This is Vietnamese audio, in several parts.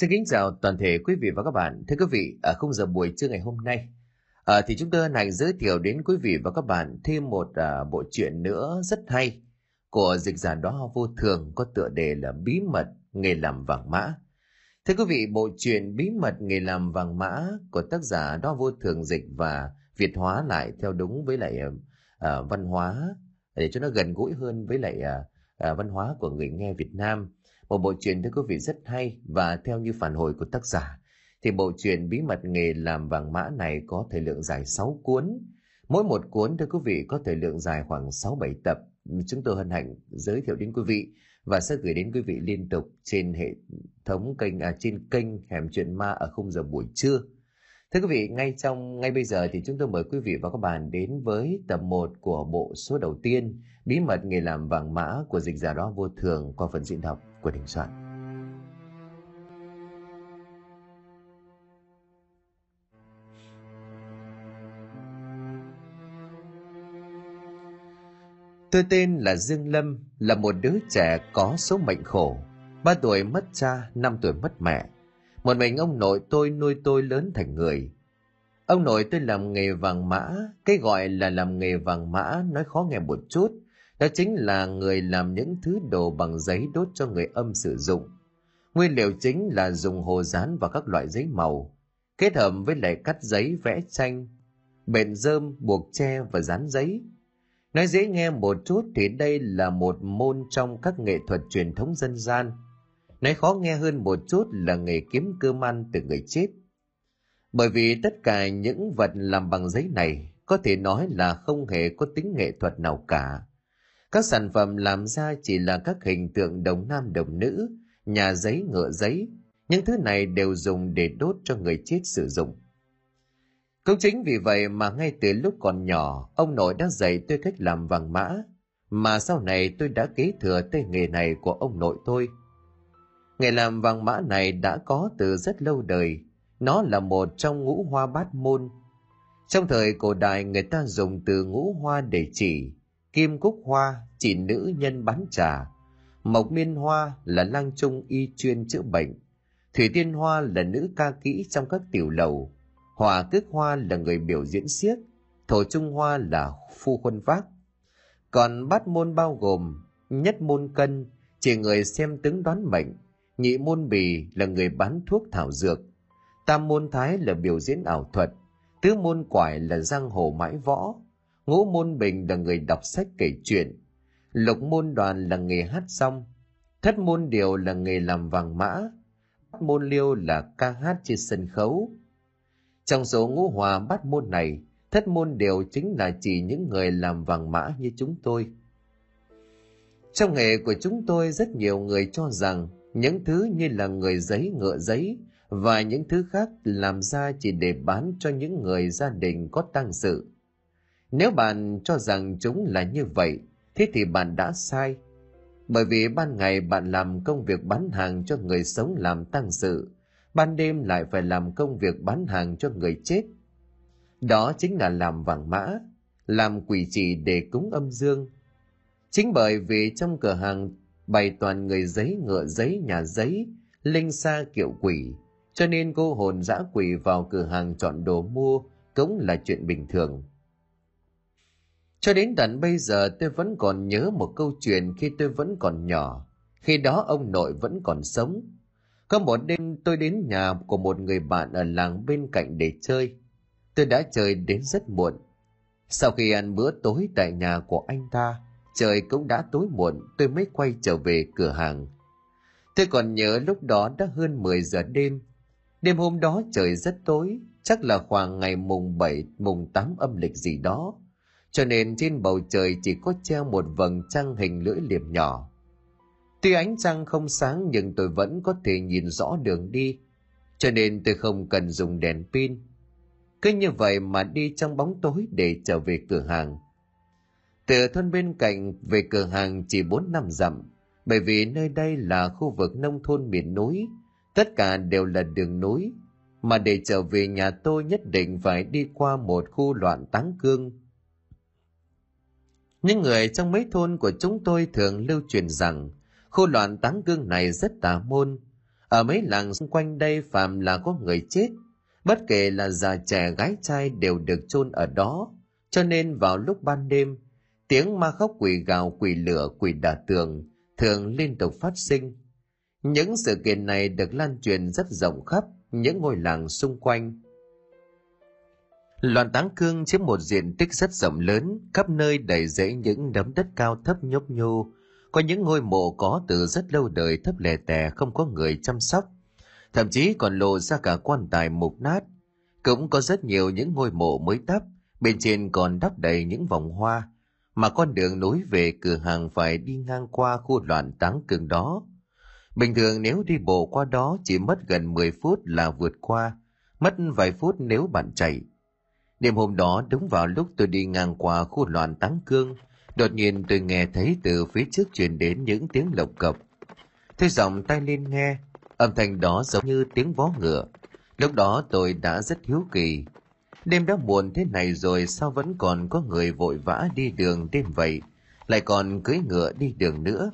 Xin kính chào toàn thể quý vị và các bạn. Thưa quý vị, ở khung giờ buổi trưa ngày hôm nay, à, thì chúng tôi hân hạnh giới thiệu đến quý vị và các bạn thêm một à, bộ truyện nữa rất hay của dịch giả đó vô thường có tựa đề là Bí mật nghề làm vàng mã. Thưa quý vị, bộ truyện Bí mật nghề làm vàng mã của tác giả đó vô thường dịch và Việt hóa lại theo đúng với lại à, văn hóa để cho nó gần gũi hơn với lại à, à, văn hóa của người nghe Việt Nam một bộ truyện thưa quý vị rất hay và theo như phản hồi của tác giả thì bộ truyện bí mật nghề làm vàng mã này có thời lượng dài 6 cuốn. Mỗi một cuốn thưa quý vị có thời lượng dài khoảng 6-7 tập. Chúng tôi hân hạnh giới thiệu đến quý vị và sẽ gửi đến quý vị liên tục trên hệ thống kênh à, trên kênh Hẻm Chuyện Ma ở khung giờ buổi trưa. Thưa quý vị, ngay trong ngay bây giờ thì chúng tôi mời quý vị và các bạn đến với tập 1 của bộ số đầu tiên Bí mật nghề làm vàng mã của dịch giả đó vô thường qua phần diễn đọc của Đình Soạn. Tôi tên là Dương Lâm, là một đứa trẻ có số mệnh khổ. Ba tuổi mất cha, năm tuổi mất mẹ. Một mình ông nội tôi nuôi tôi lớn thành người. Ông nội tôi làm nghề vàng mã, cái gọi là làm nghề vàng mã nói khó nghe một chút, đó chính là người làm những thứ đồ bằng giấy đốt cho người âm sử dụng. Nguyên liệu chính là dùng hồ dán và các loại giấy màu, kết hợp với lại cắt giấy vẽ tranh, bện dơm, buộc tre và dán giấy. Nói dễ nghe một chút thì đây là một môn trong các nghệ thuật truyền thống dân gian. Nói khó nghe hơn một chút là nghề kiếm cơm ăn từ người chết. Bởi vì tất cả những vật làm bằng giấy này có thể nói là không hề có tính nghệ thuật nào cả các sản phẩm làm ra chỉ là các hình tượng đồng nam đồng nữ, nhà giấy ngựa giấy. Những thứ này đều dùng để đốt cho người chết sử dụng. Cũng chính vì vậy mà ngay từ lúc còn nhỏ, ông nội đã dạy tôi cách làm vàng mã, mà sau này tôi đã kế thừa tay nghề này của ông nội tôi. Nghề làm vàng mã này đã có từ rất lâu đời, nó là một trong ngũ hoa bát môn. Trong thời cổ đại người ta dùng từ ngũ hoa để chỉ, kim cúc hoa chỉ nữ nhân bán trà. Mộc miên hoa là lang trung y chuyên chữa bệnh. Thủy tiên hoa là nữ ca kỹ trong các tiểu lầu. Hòa cước hoa là người biểu diễn xiếc thổ trung hoa là phu khuân vác. Còn bát môn bao gồm nhất môn cân chỉ người xem tướng đoán mệnh nhị môn bì là người bán thuốc thảo dược. Tam môn thái là biểu diễn ảo thuật. Tứ môn quải là giang hồ mãi võ. Ngũ môn bình là người đọc sách kể chuyện. Lục môn đoàn là nghề hát xong thất môn điều là nghề làm vàng mã. Bát môn liêu là ca hát trên sân khấu. Trong số ngũ hòa bát môn này, thất môn điều chính là chỉ những người làm vàng mã như chúng tôi. Trong nghề của chúng tôi, rất nhiều người cho rằng những thứ như là người giấy ngựa giấy và những thứ khác làm ra chỉ để bán cho những người gia đình có tăng sự nếu bạn cho rằng chúng là như vậy, thế thì bạn đã sai. Bởi vì ban ngày bạn làm công việc bán hàng cho người sống làm tăng sự, ban đêm lại phải làm công việc bán hàng cho người chết. Đó chính là làm vàng mã, làm quỷ chỉ để cúng âm dương. Chính bởi vì trong cửa hàng bày toàn người giấy ngựa giấy nhà giấy, linh xa kiệu quỷ, cho nên cô hồn dã quỷ vào cửa hàng chọn đồ mua cũng là chuyện bình thường cho đến tận bây giờ tôi vẫn còn nhớ một câu chuyện khi tôi vẫn còn nhỏ. Khi đó ông nội vẫn còn sống. Có một đêm tôi đến nhà của một người bạn ở làng bên cạnh để chơi. Tôi đã chơi đến rất muộn. Sau khi ăn bữa tối tại nhà của anh ta, trời cũng đã tối muộn tôi mới quay trở về cửa hàng. Tôi còn nhớ lúc đó đã hơn 10 giờ đêm. Đêm hôm đó trời rất tối, chắc là khoảng ngày mùng 7, mùng 8 âm lịch gì đó cho nên trên bầu trời chỉ có treo một vầng trăng hình lưỡi liềm nhỏ. Tuy ánh trăng không sáng nhưng tôi vẫn có thể nhìn rõ đường đi, cho nên tôi không cần dùng đèn pin. Cứ như vậy mà đi trong bóng tối để trở về cửa hàng. Từ thôn bên cạnh về cửa hàng chỉ 4 năm dặm, bởi vì nơi đây là khu vực nông thôn miền núi, tất cả đều là đường núi, mà để trở về nhà tôi nhất định phải đi qua một khu loạn táng cương. Những người trong mấy thôn của chúng tôi thường lưu truyền rằng khu loạn táng cương này rất tà môn. Ở mấy làng xung quanh đây phàm là có người chết, bất kể là già trẻ gái trai đều được chôn ở đó, cho nên vào lúc ban đêm, tiếng ma khóc quỷ gào quỷ lửa quỷ đả tường thường liên tục phát sinh. Những sự kiện này được lan truyền rất rộng khắp những ngôi làng xung quanh. Loạn táng cương chiếm một diện tích rất rộng lớn, khắp nơi đầy rẫy những đống đất cao thấp nhấp nhô, có những ngôi mộ có từ rất lâu đời thấp lè tè không có người chăm sóc, thậm chí còn lộ ra cả quan tài mục nát. Cũng có rất nhiều những ngôi mộ mới đắp, bên trên còn đắp đầy những vòng hoa, mà con đường nối về cửa hàng phải đi ngang qua khu loạn táng cương đó. Bình thường nếu đi bộ qua đó chỉ mất gần 10 phút là vượt qua, mất vài phút nếu bạn chạy. Đêm hôm đó đúng vào lúc tôi đi ngang qua khu loạn táng cương, đột nhiên tôi nghe thấy từ phía trước truyền đến những tiếng lộc cập. Thế giọng tay lên nghe, âm thanh đó giống như tiếng vó ngựa. Lúc đó tôi đã rất hiếu kỳ. Đêm đã buồn thế này rồi sao vẫn còn có người vội vã đi đường đêm vậy, lại còn cưới ngựa đi đường nữa.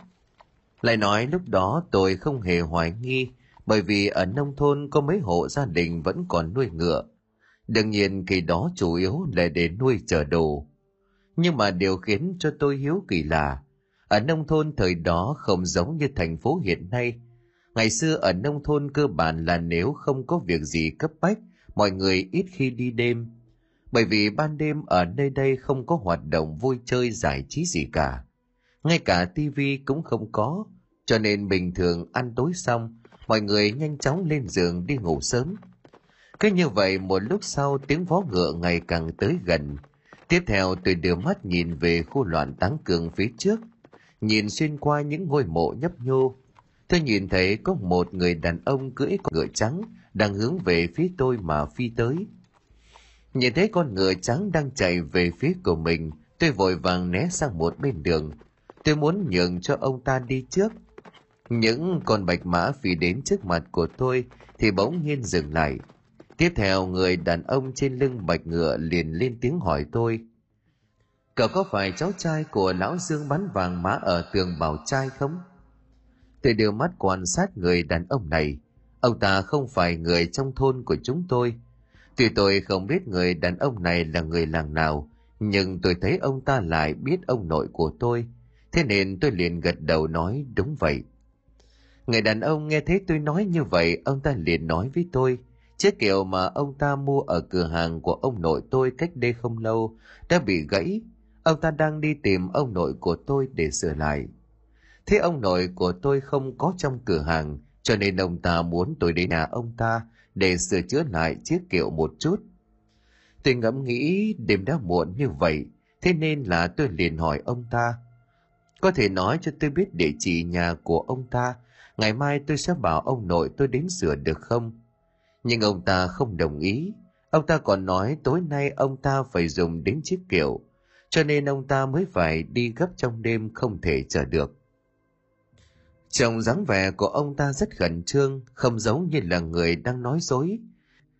Lại nói lúc đó tôi không hề hoài nghi, bởi vì ở nông thôn có mấy hộ gia đình vẫn còn nuôi ngựa. Đương nhiên kỳ đó chủ yếu là để nuôi chở đồ. Nhưng mà điều khiến cho tôi hiếu kỳ là, ở nông thôn thời đó không giống như thành phố hiện nay. Ngày xưa ở nông thôn cơ bản là nếu không có việc gì cấp bách, mọi người ít khi đi đêm. Bởi vì ban đêm ở nơi đây không có hoạt động vui chơi giải trí gì cả. Ngay cả tivi cũng không có, cho nên bình thường ăn tối xong, mọi người nhanh chóng lên giường đi ngủ sớm. Cứ như vậy một lúc sau tiếng vó ngựa ngày càng tới gần. Tiếp theo tôi đưa mắt nhìn về khu loạn táng cường phía trước, nhìn xuyên qua những ngôi mộ nhấp nhô. Tôi nhìn thấy có một người đàn ông cưỡi con ngựa trắng đang hướng về phía tôi mà phi tới. Nhìn thấy con ngựa trắng đang chạy về phía của mình, tôi vội vàng né sang một bên đường. Tôi muốn nhường cho ông ta đi trước. Những con bạch mã phi đến trước mặt của tôi thì bỗng nhiên dừng lại. Tiếp theo người đàn ông trên lưng bạch ngựa liền lên tiếng hỏi tôi. Cậu có phải cháu trai của lão Dương bắn vàng mã ở tường bảo trai không? Tôi đưa mắt quan sát người đàn ông này. Ông ta không phải người trong thôn của chúng tôi. Tuy tôi không biết người đàn ông này là người làng nào, nhưng tôi thấy ông ta lại biết ông nội của tôi. Thế nên tôi liền gật đầu nói đúng vậy. Người đàn ông nghe thấy tôi nói như vậy, ông ta liền nói với tôi – Chiếc kiệu mà ông ta mua ở cửa hàng của ông nội tôi cách đây không lâu đã bị gãy. Ông ta đang đi tìm ông nội của tôi để sửa lại. Thế ông nội của tôi không có trong cửa hàng, cho nên ông ta muốn tôi đến nhà ông ta để sửa chữa lại chiếc kiệu một chút. Tôi ngẫm nghĩ đêm đã muộn như vậy, thế nên là tôi liền hỏi ông ta. Có thể nói cho tôi biết địa chỉ nhà của ông ta, ngày mai tôi sẽ bảo ông nội tôi đến sửa được không? nhưng ông ta không đồng ý ông ta còn nói tối nay ông ta phải dùng đến chiếc kiệu cho nên ông ta mới phải đi gấp trong đêm không thể chờ được trông dáng vẻ của ông ta rất khẩn trương không giống như là người đang nói dối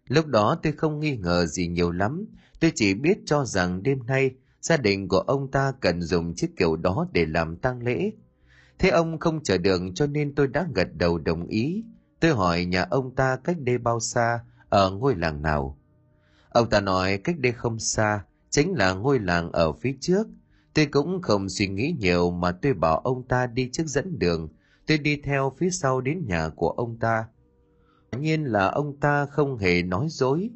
lúc đó tôi không nghi ngờ gì nhiều lắm tôi chỉ biết cho rằng đêm nay gia đình của ông ta cần dùng chiếc kiệu đó để làm tang lễ thế ông không chờ được cho nên tôi đã gật đầu đồng ý Tôi hỏi nhà ông ta cách đây bao xa, ở ngôi làng nào. Ông ta nói cách đây không xa, chính là ngôi làng ở phía trước. Tôi cũng không suy nghĩ nhiều mà tôi bảo ông ta đi trước dẫn đường. Tôi đi theo phía sau đến nhà của ông ta. Quả nhiên là ông ta không hề nói dối.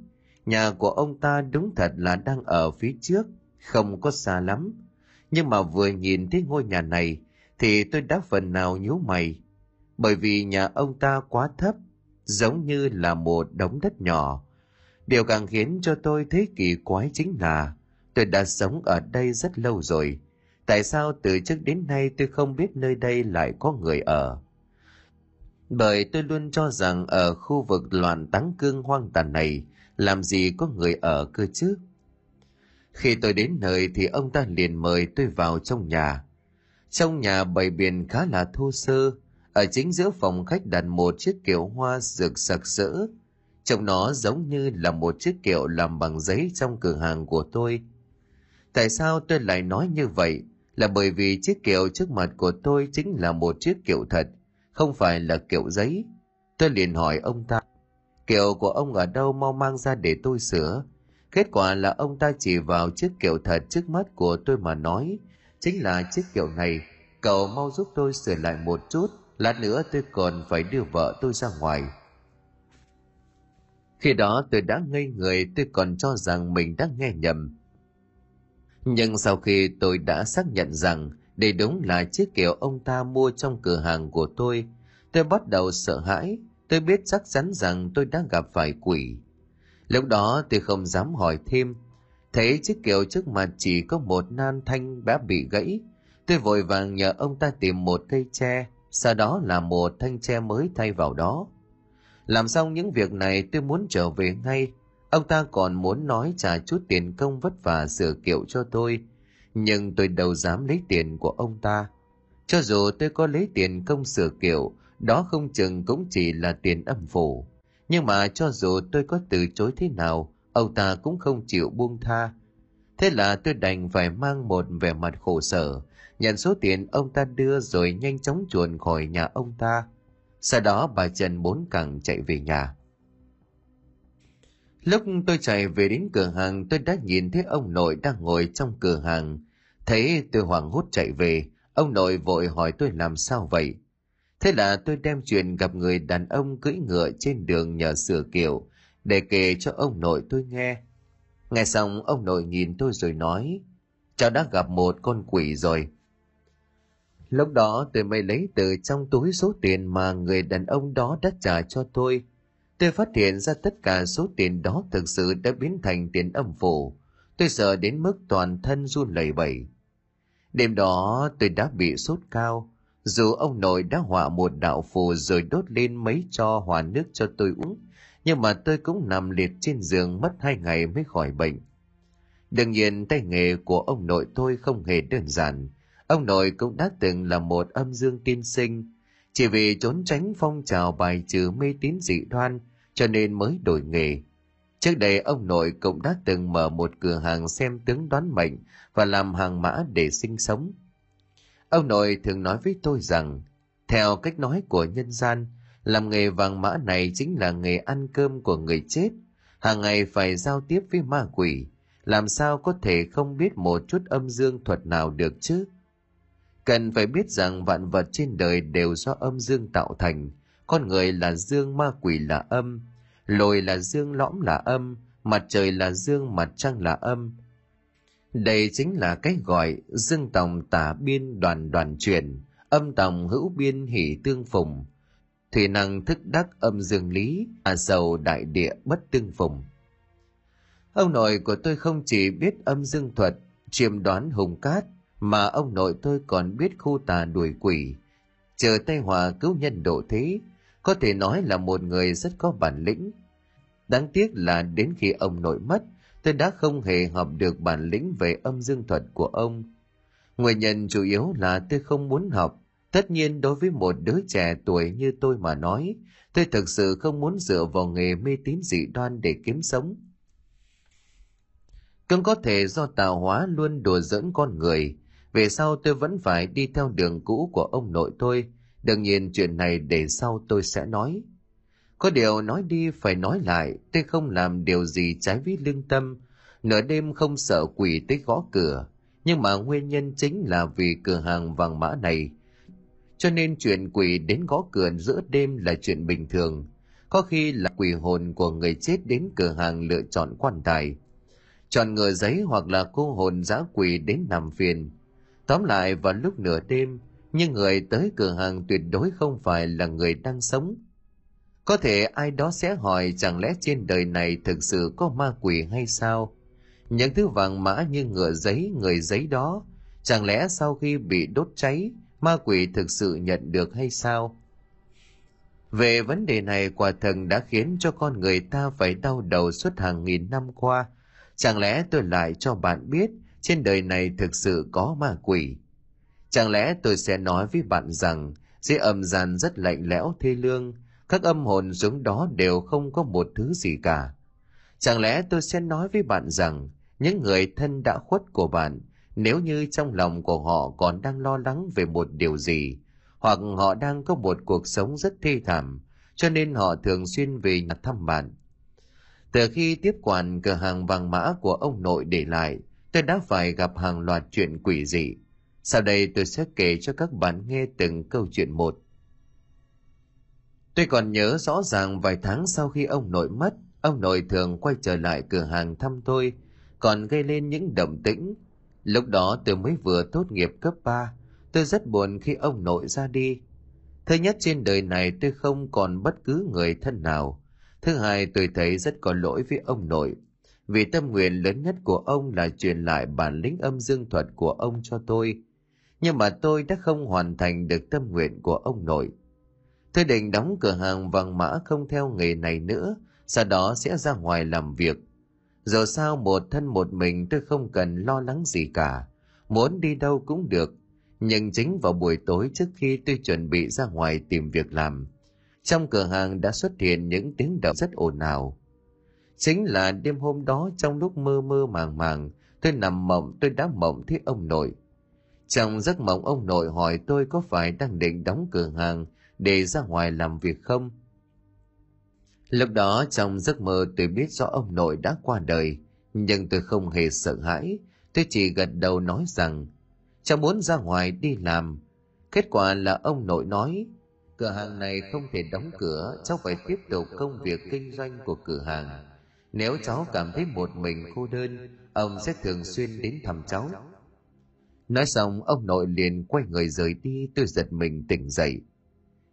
Nhà của ông ta đúng thật là đang ở phía trước, không có xa lắm. Nhưng mà vừa nhìn thấy ngôi nhà này, thì tôi đã phần nào nhíu mày bởi vì nhà ông ta quá thấp, giống như là một đống đất nhỏ. Điều càng khiến cho tôi thấy kỳ quái chính là tôi đã sống ở đây rất lâu rồi. Tại sao từ trước đến nay tôi không biết nơi đây lại có người ở? Bởi tôi luôn cho rằng ở khu vực loạn táng cương hoang tàn này, làm gì có người ở cơ chứ? Khi tôi đến nơi thì ông ta liền mời tôi vào trong nhà. Trong nhà bày biện khá là thô sơ, ở chính giữa phòng khách đặt một chiếc kiệu hoa rực sặc sỡ. Trông nó giống như là một chiếc kiệu làm bằng giấy trong cửa hàng của tôi. Tại sao tôi lại nói như vậy? Là bởi vì chiếc kiệu trước mặt của tôi chính là một chiếc kiệu thật, không phải là kiệu giấy. Tôi liền hỏi ông ta, kiệu của ông ở đâu mau mang ra để tôi sửa. Kết quả là ông ta chỉ vào chiếc kiệu thật trước mắt của tôi mà nói, chính là chiếc kiệu này, cậu mau giúp tôi sửa lại một chút, lát nữa tôi còn phải đưa vợ tôi ra ngoài. Khi đó tôi đã ngây người tôi còn cho rằng mình đã nghe nhầm. Nhưng sau khi tôi đã xác nhận rằng đây đúng là chiếc kiểu ông ta mua trong cửa hàng của tôi, tôi bắt đầu sợ hãi, tôi biết chắc chắn rằng tôi đã gặp phải quỷ. Lúc đó tôi không dám hỏi thêm, thấy chiếc kiểu trước mặt chỉ có một nan thanh đã bị gãy, tôi vội vàng nhờ ông ta tìm một cây tre, sau đó là một thanh tre mới thay vào đó. Làm xong những việc này tôi muốn trở về ngay, ông ta còn muốn nói trả chút tiền công vất vả sửa kiệu cho tôi, nhưng tôi đâu dám lấy tiền của ông ta. Cho dù tôi có lấy tiền công sửa kiệu, đó không chừng cũng chỉ là tiền âm phủ. Nhưng mà cho dù tôi có từ chối thế nào, ông ta cũng không chịu buông tha. Thế là tôi đành phải mang một vẻ mặt khổ sở, nhận số tiền ông ta đưa rồi nhanh chóng chuồn khỏi nhà ông ta. Sau đó bà Trần bốn cẳng chạy về nhà. Lúc tôi chạy về đến cửa hàng tôi đã nhìn thấy ông nội đang ngồi trong cửa hàng. Thấy tôi hoảng hốt chạy về, ông nội vội hỏi tôi làm sao vậy. Thế là tôi đem chuyện gặp người đàn ông cưỡi ngựa trên đường nhờ sửa kiểu để kể cho ông nội tôi nghe. Nghe xong ông nội nhìn tôi rồi nói, cháu đã gặp một con quỷ rồi. Lúc đó tôi mới lấy từ trong túi số tiền mà người đàn ông đó đã trả cho tôi. Tôi phát hiện ra tất cả số tiền đó thực sự đã biến thành tiền âm phủ. Tôi sợ đến mức toàn thân run lẩy bẩy. Đêm đó tôi đã bị sốt cao. Dù ông nội đã hỏa một đạo phù rồi đốt lên mấy cho hòa nước cho tôi uống, nhưng mà tôi cũng nằm liệt trên giường mất hai ngày mới khỏi bệnh. Đương nhiên tay nghề của ông nội tôi không hề đơn giản. Ông nội cũng đã từng là một âm dương tiên sinh, chỉ vì trốn tránh phong trào bài trừ mê tín dị đoan cho nên mới đổi nghề. Trước đây ông nội cũng đã từng mở một cửa hàng xem tướng đoán mệnh và làm hàng mã để sinh sống. Ông nội thường nói với tôi rằng, theo cách nói của nhân gian, làm nghề vàng mã này chính là nghề ăn cơm của người chết, hàng ngày phải giao tiếp với ma quỷ, làm sao có thể không biết một chút âm dương thuật nào được chứ? Cần phải biết rằng vạn vật trên đời đều do âm dương tạo thành, con người là dương ma quỷ là âm, lồi là dương lõm là âm, mặt trời là dương mặt trăng là âm. Đây chính là cách gọi dương tòng tả biên đoàn đoàn truyền, âm tòng hữu biên hỷ tương phùng, thủy năng thức đắc âm dương lý, à sầu đại địa bất tương phùng. Ông nội của tôi không chỉ biết âm dương thuật, chiêm đoán hùng cát, mà ông nội tôi còn biết khu tà đuổi quỷ, chờ tay hòa cứu nhân độ thế, có thể nói là một người rất có bản lĩnh. Đáng tiếc là đến khi ông nội mất, tôi đã không hề học được bản lĩnh về âm dương thuật của ông. Nguyên nhân chủ yếu là tôi không muốn học. Tất nhiên đối với một đứa trẻ tuổi như tôi mà nói, tôi thực sự không muốn dựa vào nghề mê tín dị đoan để kiếm sống. Cũng có thể do tạo hóa luôn đùa giỡn con người, về sau tôi vẫn phải đi theo đường cũ của ông nội tôi, đương nhiên chuyện này để sau tôi sẽ nói. Có điều nói đi phải nói lại, tôi không làm điều gì trái với lương tâm, nửa đêm không sợ quỷ tới gõ cửa, nhưng mà nguyên nhân chính là vì cửa hàng vàng mã này. Cho nên chuyện quỷ đến gõ cửa giữa đêm là chuyện bình thường, có khi là quỷ hồn của người chết đến cửa hàng lựa chọn quan tài. Chọn ngựa giấy hoặc là cô hồn giã quỷ đến nằm phiền. Tóm lại vào lúc nửa đêm, nhưng người tới cửa hàng tuyệt đối không phải là người đang sống. Có thể ai đó sẽ hỏi chẳng lẽ trên đời này thực sự có ma quỷ hay sao? Những thứ vàng mã như ngựa giấy, người giấy đó, chẳng lẽ sau khi bị đốt cháy, ma quỷ thực sự nhận được hay sao? Về vấn đề này quả thần đã khiến cho con người ta phải đau đầu suốt hàng nghìn năm qua. Chẳng lẽ tôi lại cho bạn biết trên đời này thực sự có ma quỷ? Chẳng lẽ tôi sẽ nói với bạn rằng dưới âm gian rất lạnh lẽo thê lương, các âm hồn xuống đó đều không có một thứ gì cả. Chẳng lẽ tôi sẽ nói với bạn rằng những người thân đã khuất của bạn, nếu như trong lòng của họ còn đang lo lắng về một điều gì, hoặc họ đang có một cuộc sống rất thê thảm, cho nên họ thường xuyên về nhà thăm bạn. Từ khi tiếp quản cửa hàng vàng mã của ông nội để lại, tôi đã phải gặp hàng loạt chuyện quỷ dị. Sau đây tôi sẽ kể cho các bạn nghe từng câu chuyện một. Tôi còn nhớ rõ ràng vài tháng sau khi ông nội mất, ông nội thường quay trở lại cửa hàng thăm tôi, còn gây lên những động tĩnh. Lúc đó tôi mới vừa tốt nghiệp cấp 3, tôi rất buồn khi ông nội ra đi. Thứ nhất trên đời này tôi không còn bất cứ người thân nào. Thứ hai tôi thấy rất có lỗi với ông nội, vì tâm nguyện lớn nhất của ông là truyền lại bản lĩnh âm dương thuật của ông cho tôi. Nhưng mà tôi đã không hoàn thành được tâm nguyện của ông nội. Tôi định đóng cửa hàng vàng mã không theo nghề này nữa, sau đó sẽ ra ngoài làm việc. Dù sao một thân một mình tôi không cần lo lắng gì cả, muốn đi đâu cũng được. Nhưng chính vào buổi tối trước khi tôi chuẩn bị ra ngoài tìm việc làm, trong cửa hàng đã xuất hiện những tiếng động rất ồn ào. Chính là đêm hôm đó trong lúc mơ mơ màng màng, tôi nằm mộng tôi đã mộng thấy ông nội. Trong giấc mộng ông nội hỏi tôi có phải đang định đóng cửa hàng để ra ngoài làm việc không? Lúc đó trong giấc mơ tôi biết rõ ông nội đã qua đời, nhưng tôi không hề sợ hãi, tôi chỉ gật đầu nói rằng cháu muốn ra ngoài đi làm. Kết quả là ông nội nói, cửa hàng này không thể đóng cửa, cháu phải tiếp tục công việc kinh doanh của cửa hàng. Nếu cháu cảm thấy một mình cô đơn, ông sẽ thường xuyên đến thăm cháu. Nói xong, ông nội liền quay người rời đi, tôi giật mình tỉnh dậy.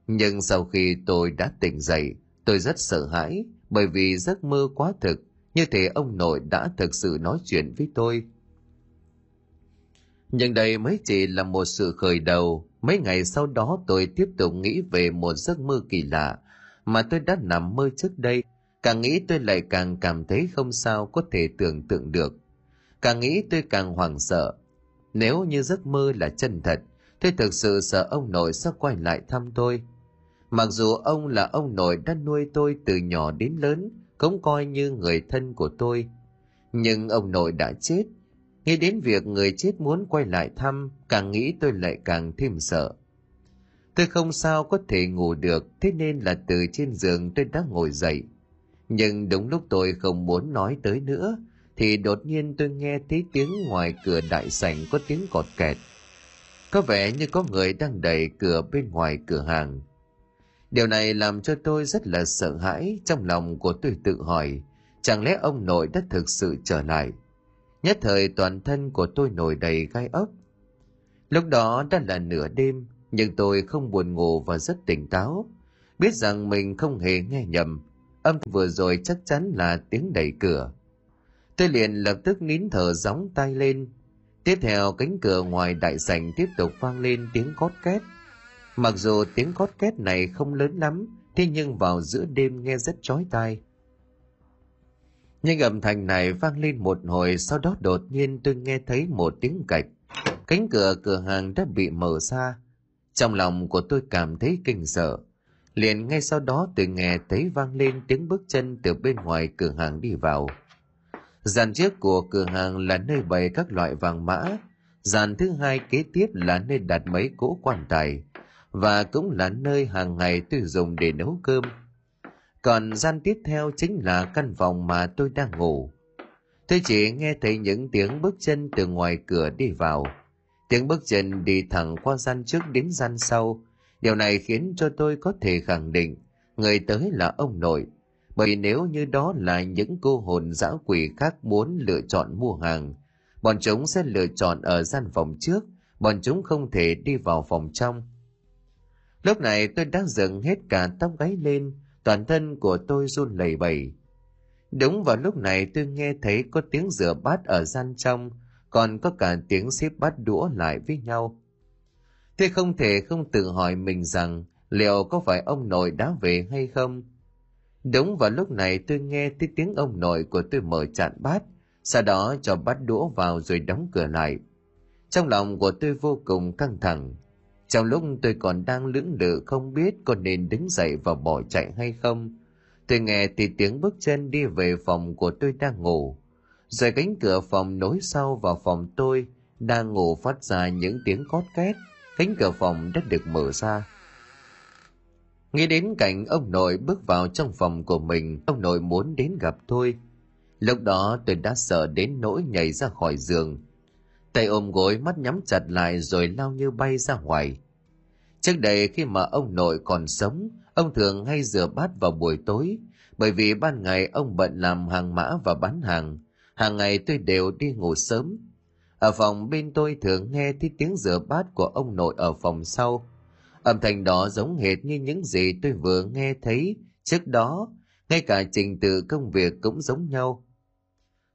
Nhưng sau khi tôi đã tỉnh dậy, tôi rất sợ hãi bởi vì giấc mơ quá thực, như thể ông nội đã thực sự nói chuyện với tôi. Nhưng đây mới chỉ là một sự khởi đầu. Mấy ngày sau đó tôi tiếp tục nghĩ về một giấc mơ kỳ lạ mà tôi đã nằm mơ trước đây. Càng nghĩ tôi lại càng cảm thấy không sao có thể tưởng tượng được. Càng nghĩ tôi càng hoảng sợ. Nếu như giấc mơ là chân thật, tôi thực sự sợ ông nội sẽ quay lại thăm tôi. Mặc dù ông là ông nội đã nuôi tôi từ nhỏ đến lớn, cũng coi như người thân của tôi. Nhưng ông nội đã chết. Nghĩ đến việc người chết muốn quay lại thăm, càng nghĩ tôi lại càng thêm sợ. Tôi không sao có thể ngủ được, thế nên là từ trên giường tôi đã ngồi dậy. Nhưng đúng lúc tôi không muốn nói tới nữa, thì đột nhiên tôi nghe thấy tiếng ngoài cửa đại sảnh có tiếng cọt kẹt. Có vẻ như có người đang đẩy cửa bên ngoài cửa hàng. Điều này làm cho tôi rất là sợ hãi, trong lòng của tôi tự hỏi, chẳng lẽ ông nội đã thực sự trở lại? Nhất thời toàn thân của tôi nổi đầy gai ốc. Lúc đó đã là nửa đêm, nhưng tôi không buồn ngủ và rất tỉnh táo. Biết rằng mình không hề nghe nhầm, âm vừa rồi chắc chắn là tiếng đẩy cửa. Tôi liền lập tức nín thở gióng tay lên. Tiếp theo cánh cửa ngoài đại sảnh tiếp tục vang lên tiếng cót két. Mặc dù tiếng cót két này không lớn lắm, thế nhưng vào giữa đêm nghe rất chói tai. Nhưng âm thanh này vang lên một hồi, sau đó đột nhiên tôi nghe thấy một tiếng cạch. Cánh cửa cửa hàng đã bị mở ra. Trong lòng của tôi cảm thấy kinh sợ. Liền ngay sau đó tôi nghe thấy vang lên tiếng bước chân từ bên ngoài cửa hàng đi vào. Dàn trước của cửa hàng là nơi bày các loại vàng mã. Dàn thứ hai kế tiếp là nơi đặt mấy cỗ quan tài và cũng là nơi hàng ngày tôi dùng để nấu cơm. Còn gian tiếp theo chính là căn phòng mà tôi đang ngủ. Tôi chỉ nghe thấy những tiếng bước chân từ ngoài cửa đi vào. Tiếng bước chân đi thẳng qua gian trước đến gian sau. Điều này khiến cho tôi có thể khẳng định người tới là ông nội. Bởi nếu như đó là những cô hồn dã quỷ khác muốn lựa chọn mua hàng, bọn chúng sẽ lựa chọn ở gian phòng trước, bọn chúng không thể đi vào phòng trong Lúc này tôi đã dựng hết cả tóc gáy lên, toàn thân của tôi run lẩy bẩy. Đúng vào lúc này tôi nghe thấy có tiếng rửa bát ở gian trong, còn có cả tiếng xếp bát đũa lại với nhau. Tôi không thể không tự hỏi mình rằng liệu có phải ông nội đã về hay không. Đúng vào lúc này tôi nghe thấy tiếng ông nội của tôi mở chạn bát, sau đó cho bát đũa vào rồi đóng cửa lại. Trong lòng của tôi vô cùng căng thẳng, trong lúc tôi còn đang lưỡng lự không biết có nên đứng dậy và bỏ chạy hay không, tôi nghe thì tiếng bước chân đi về phòng của tôi đang ngủ. Rồi cánh cửa phòng nối sau vào phòng tôi đang ngủ phát ra những tiếng cót két, cánh cửa phòng đã được mở ra. Nghĩ đến cảnh ông nội bước vào trong phòng của mình, ông nội muốn đến gặp tôi. Lúc đó tôi đã sợ đến nỗi nhảy ra khỏi giường. Tay ôm gối mắt nhắm chặt lại rồi lao như bay ra ngoài. Trước đây khi mà ông nội còn sống, ông thường hay rửa bát vào buổi tối, bởi vì ban ngày ông bận làm hàng mã và bán hàng. Hàng ngày tôi đều đi ngủ sớm. Ở phòng bên tôi thường nghe thấy tiếng rửa bát của ông nội ở phòng sau. Âm thanh đó giống hệt như những gì tôi vừa nghe thấy trước đó, ngay cả trình tự công việc cũng giống nhau.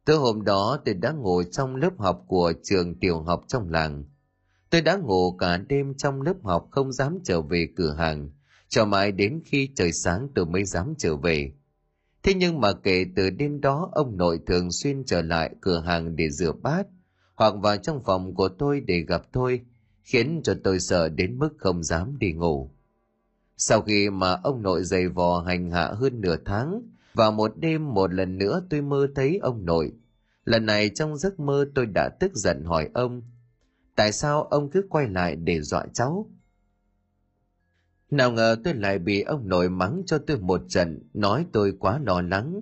Từ hôm đó tôi đã ngồi trong lớp học của trường tiểu học trong làng. Tôi đã ngủ cả đêm trong lớp học không dám trở về cửa hàng, cho mãi đến khi trời sáng tôi mới dám trở về. Thế nhưng mà kể từ đêm đó ông nội thường xuyên trở lại cửa hàng để rửa bát, hoặc vào trong phòng của tôi để gặp tôi, khiến cho tôi sợ đến mức không dám đi ngủ. Sau khi mà ông nội giày vò hành hạ hơn nửa tháng, vào một đêm một lần nữa tôi mơ thấy ông nội. Lần này trong giấc mơ tôi đã tức giận hỏi ông, tại sao ông cứ quay lại để dọa cháu? Nào ngờ tôi lại bị ông nội mắng cho tôi một trận, nói tôi quá lo lắng.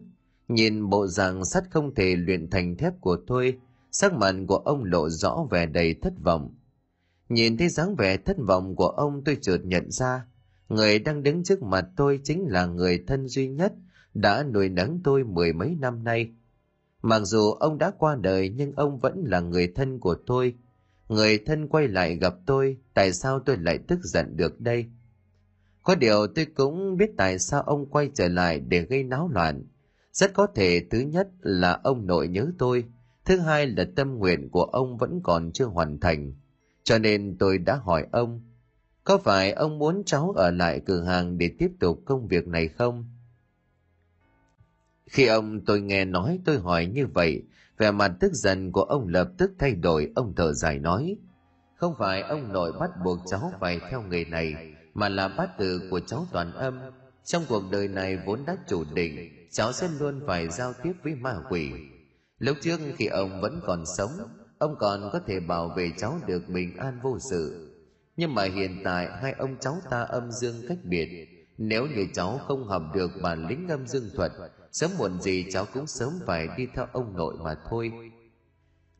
Nhìn bộ dạng sắt không thể luyện thành thép của tôi, sắc mặt của ông lộ rõ vẻ đầy thất vọng. Nhìn thấy dáng vẻ thất vọng của ông tôi chợt nhận ra, người đang đứng trước mặt tôi chính là người thân duy nhất đã nuôi nấng tôi mười mấy năm nay. Mặc dù ông đã qua đời nhưng ông vẫn là người thân của tôi. Người thân quay lại gặp tôi, tại sao tôi lại tức giận được đây? Có điều tôi cũng biết tại sao ông quay trở lại để gây náo loạn. Rất có thể thứ nhất là ông nội nhớ tôi, thứ hai là tâm nguyện của ông vẫn còn chưa hoàn thành. Cho nên tôi đã hỏi ông, có phải ông muốn cháu ở lại cửa hàng để tiếp tục công việc này không? Khi ông tôi nghe nói tôi hỏi như vậy, vẻ mặt tức giận của ông lập tức thay đổi, ông thở dài nói. Không phải ông nội bắt buộc cháu phải theo nghề này, mà là bát tự của cháu toàn âm. Trong cuộc đời này vốn đã chủ định, cháu sẽ luôn phải giao tiếp với ma quỷ. Lúc trước khi ông vẫn còn sống, ông còn có thể bảo vệ cháu được bình an vô sự. Nhưng mà hiện tại hai ông cháu ta âm dương cách biệt, nếu như cháu không học được bản lĩnh âm dương thuật, sớm muộn gì cháu cũng sớm phải đi theo ông nội mà thôi.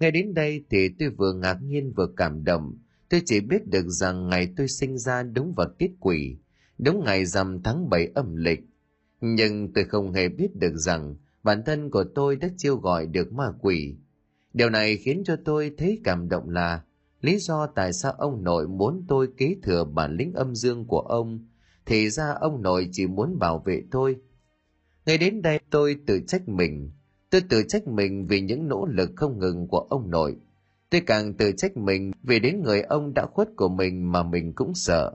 Ngay đến đây thì tôi vừa ngạc nhiên vừa cảm động, Tôi chỉ biết được rằng ngày tôi sinh ra đúng vào tiết quỷ, đúng ngày rằm tháng 7 âm lịch. Nhưng tôi không hề biết được rằng bản thân của tôi đã chiêu gọi được ma quỷ. Điều này khiến cho tôi thấy cảm động là lý do tại sao ông nội muốn tôi kế thừa bản lĩnh âm dương của ông, thì ra ông nội chỉ muốn bảo vệ tôi. Ngay đến đây tôi tự trách mình, tôi tự trách mình vì những nỗ lực không ngừng của ông nội Tôi càng tự trách mình vì đến người ông đã khuất của mình mà mình cũng sợ.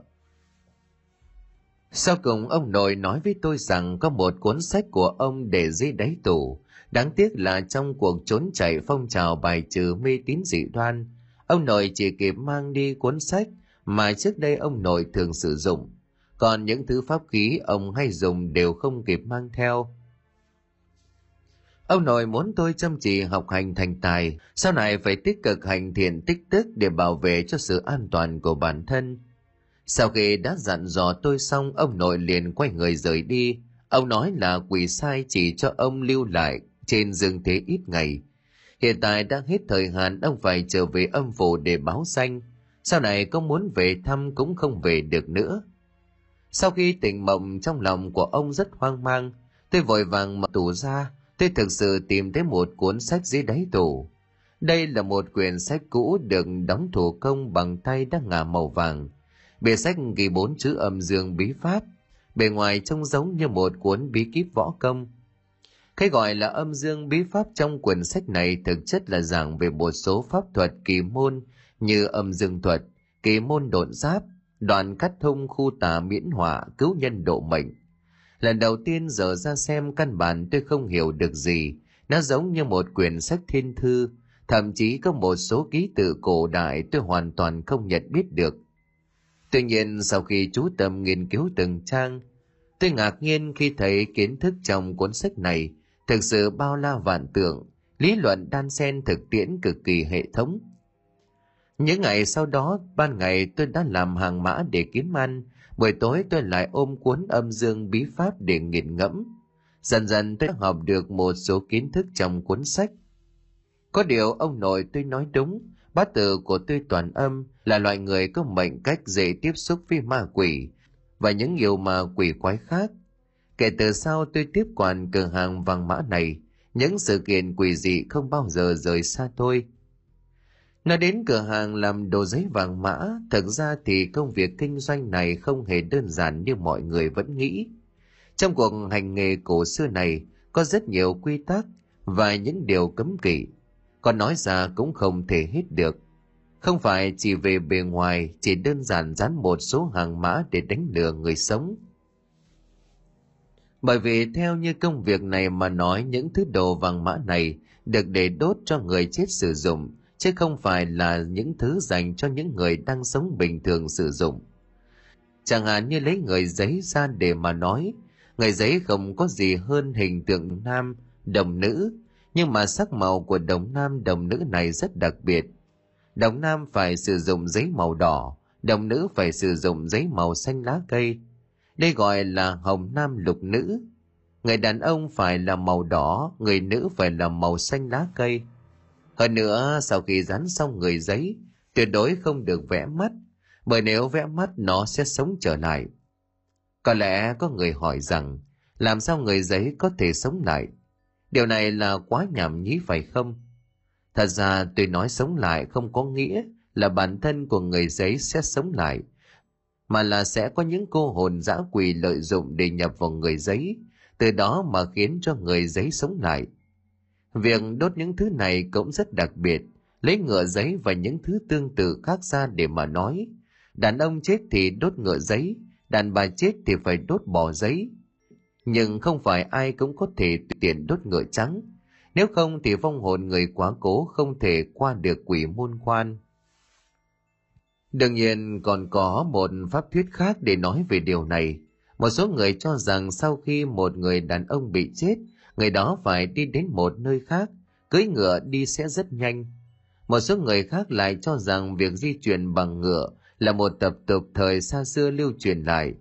Sau cùng ông nội nói với tôi rằng có một cuốn sách của ông để dưới đáy tủ. Đáng tiếc là trong cuộc trốn chạy phong trào bài trừ mê tín dị đoan, ông nội chỉ kịp mang đi cuốn sách mà trước đây ông nội thường sử dụng. Còn những thứ pháp khí ông hay dùng đều không kịp mang theo Ông nội muốn tôi chăm chỉ học hành thành tài, sau này phải tích cực hành thiện tích đức để bảo vệ cho sự an toàn của bản thân. Sau khi đã dặn dò tôi xong, ông nội liền quay người rời đi. Ông nói là quỷ sai chỉ cho ông lưu lại trên dương thế ít ngày. Hiện tại đang hết thời hạn ông phải trở về âm phủ để báo danh. Sau này có muốn về thăm cũng không về được nữa. Sau khi tỉnh mộng trong lòng của ông rất hoang mang, tôi vội vàng mở tủ ra, tôi thực sự tìm thấy một cuốn sách dưới đáy tủ. Đây là một quyển sách cũ được đóng thủ công bằng tay đã ngả màu vàng. Bìa sách ghi bốn chữ âm dương bí pháp, bề ngoài trông giống như một cuốn bí kíp võ công. Cái gọi là âm dương bí pháp trong quyển sách này thực chất là giảng về một số pháp thuật kỳ môn như âm dương thuật, kỳ môn độn giáp, đoạn cắt thông khu tà miễn họa, cứu nhân độ mệnh, Lần đầu tiên giờ ra xem căn bản tôi không hiểu được gì. Nó giống như một quyển sách thiên thư, thậm chí có một số ký tự cổ đại tôi hoàn toàn không nhận biết được. Tuy nhiên sau khi chú tâm nghiên cứu từng trang, tôi ngạc nhiên khi thấy kiến thức trong cuốn sách này thực sự bao la vạn tượng, lý luận đan xen thực tiễn cực kỳ hệ thống. Những ngày sau đó, ban ngày tôi đã làm hàng mã để kiếm ăn, buổi tối tôi lại ôm cuốn âm dương bí pháp để nghiền ngẫm. Dần dần tôi học được một số kiến thức trong cuốn sách. Có điều ông nội tôi nói đúng, bát tự của tôi toàn âm là loại người có mệnh cách dễ tiếp xúc với ma quỷ và những điều ma quỷ quái khác. Kể từ sau tôi tiếp quản cửa hàng vàng mã này, những sự kiện quỷ dị không bao giờ rời xa tôi. Nói đến cửa hàng làm đồ giấy vàng mã, thực ra thì công việc kinh doanh này không hề đơn giản như mọi người vẫn nghĩ. Trong cuộc hành nghề cổ xưa này, có rất nhiều quy tắc và những điều cấm kỵ, còn nói ra cũng không thể hết được. Không phải chỉ về bề ngoài, chỉ đơn giản dán một số hàng mã để đánh lừa người sống. Bởi vì theo như công việc này mà nói những thứ đồ vàng mã này được để đốt cho người chết sử dụng, chứ không phải là những thứ dành cho những người đang sống bình thường sử dụng. Chẳng hạn như lấy người giấy ra để mà nói, người giấy không có gì hơn hình tượng nam, đồng nữ, nhưng mà sắc màu của đồng nam đồng nữ này rất đặc biệt. Đồng nam phải sử dụng giấy màu đỏ, đồng nữ phải sử dụng giấy màu xanh lá cây. Đây gọi là hồng nam lục nữ. Người đàn ông phải là màu đỏ, người nữ phải là màu xanh lá cây. Hơn nữa, sau khi dán xong người giấy, tuyệt đối không được vẽ mắt, bởi nếu vẽ mắt nó sẽ sống trở lại. Có lẽ có người hỏi rằng, làm sao người giấy có thể sống lại? Điều này là quá nhảm nhí phải không? Thật ra tôi nói sống lại không có nghĩa là bản thân của người giấy sẽ sống lại, mà là sẽ có những cô hồn dã quỷ lợi dụng để nhập vào người giấy, từ đó mà khiến cho người giấy sống lại. Việc đốt những thứ này cũng rất đặc biệt, lấy ngựa giấy và những thứ tương tự khác ra để mà nói. Đàn ông chết thì đốt ngựa giấy, đàn bà chết thì phải đốt bò giấy. Nhưng không phải ai cũng có thể tiền tiện đốt ngựa trắng, nếu không thì vong hồn người quá cố không thể qua được quỷ môn quan. Đương nhiên còn có một pháp thuyết khác để nói về điều này. Một số người cho rằng sau khi một người đàn ông bị chết, người đó phải đi đến một nơi khác, cưỡi ngựa đi sẽ rất nhanh. Một số người khác lại cho rằng việc di chuyển bằng ngựa là một tập tục thời xa xưa lưu truyền lại.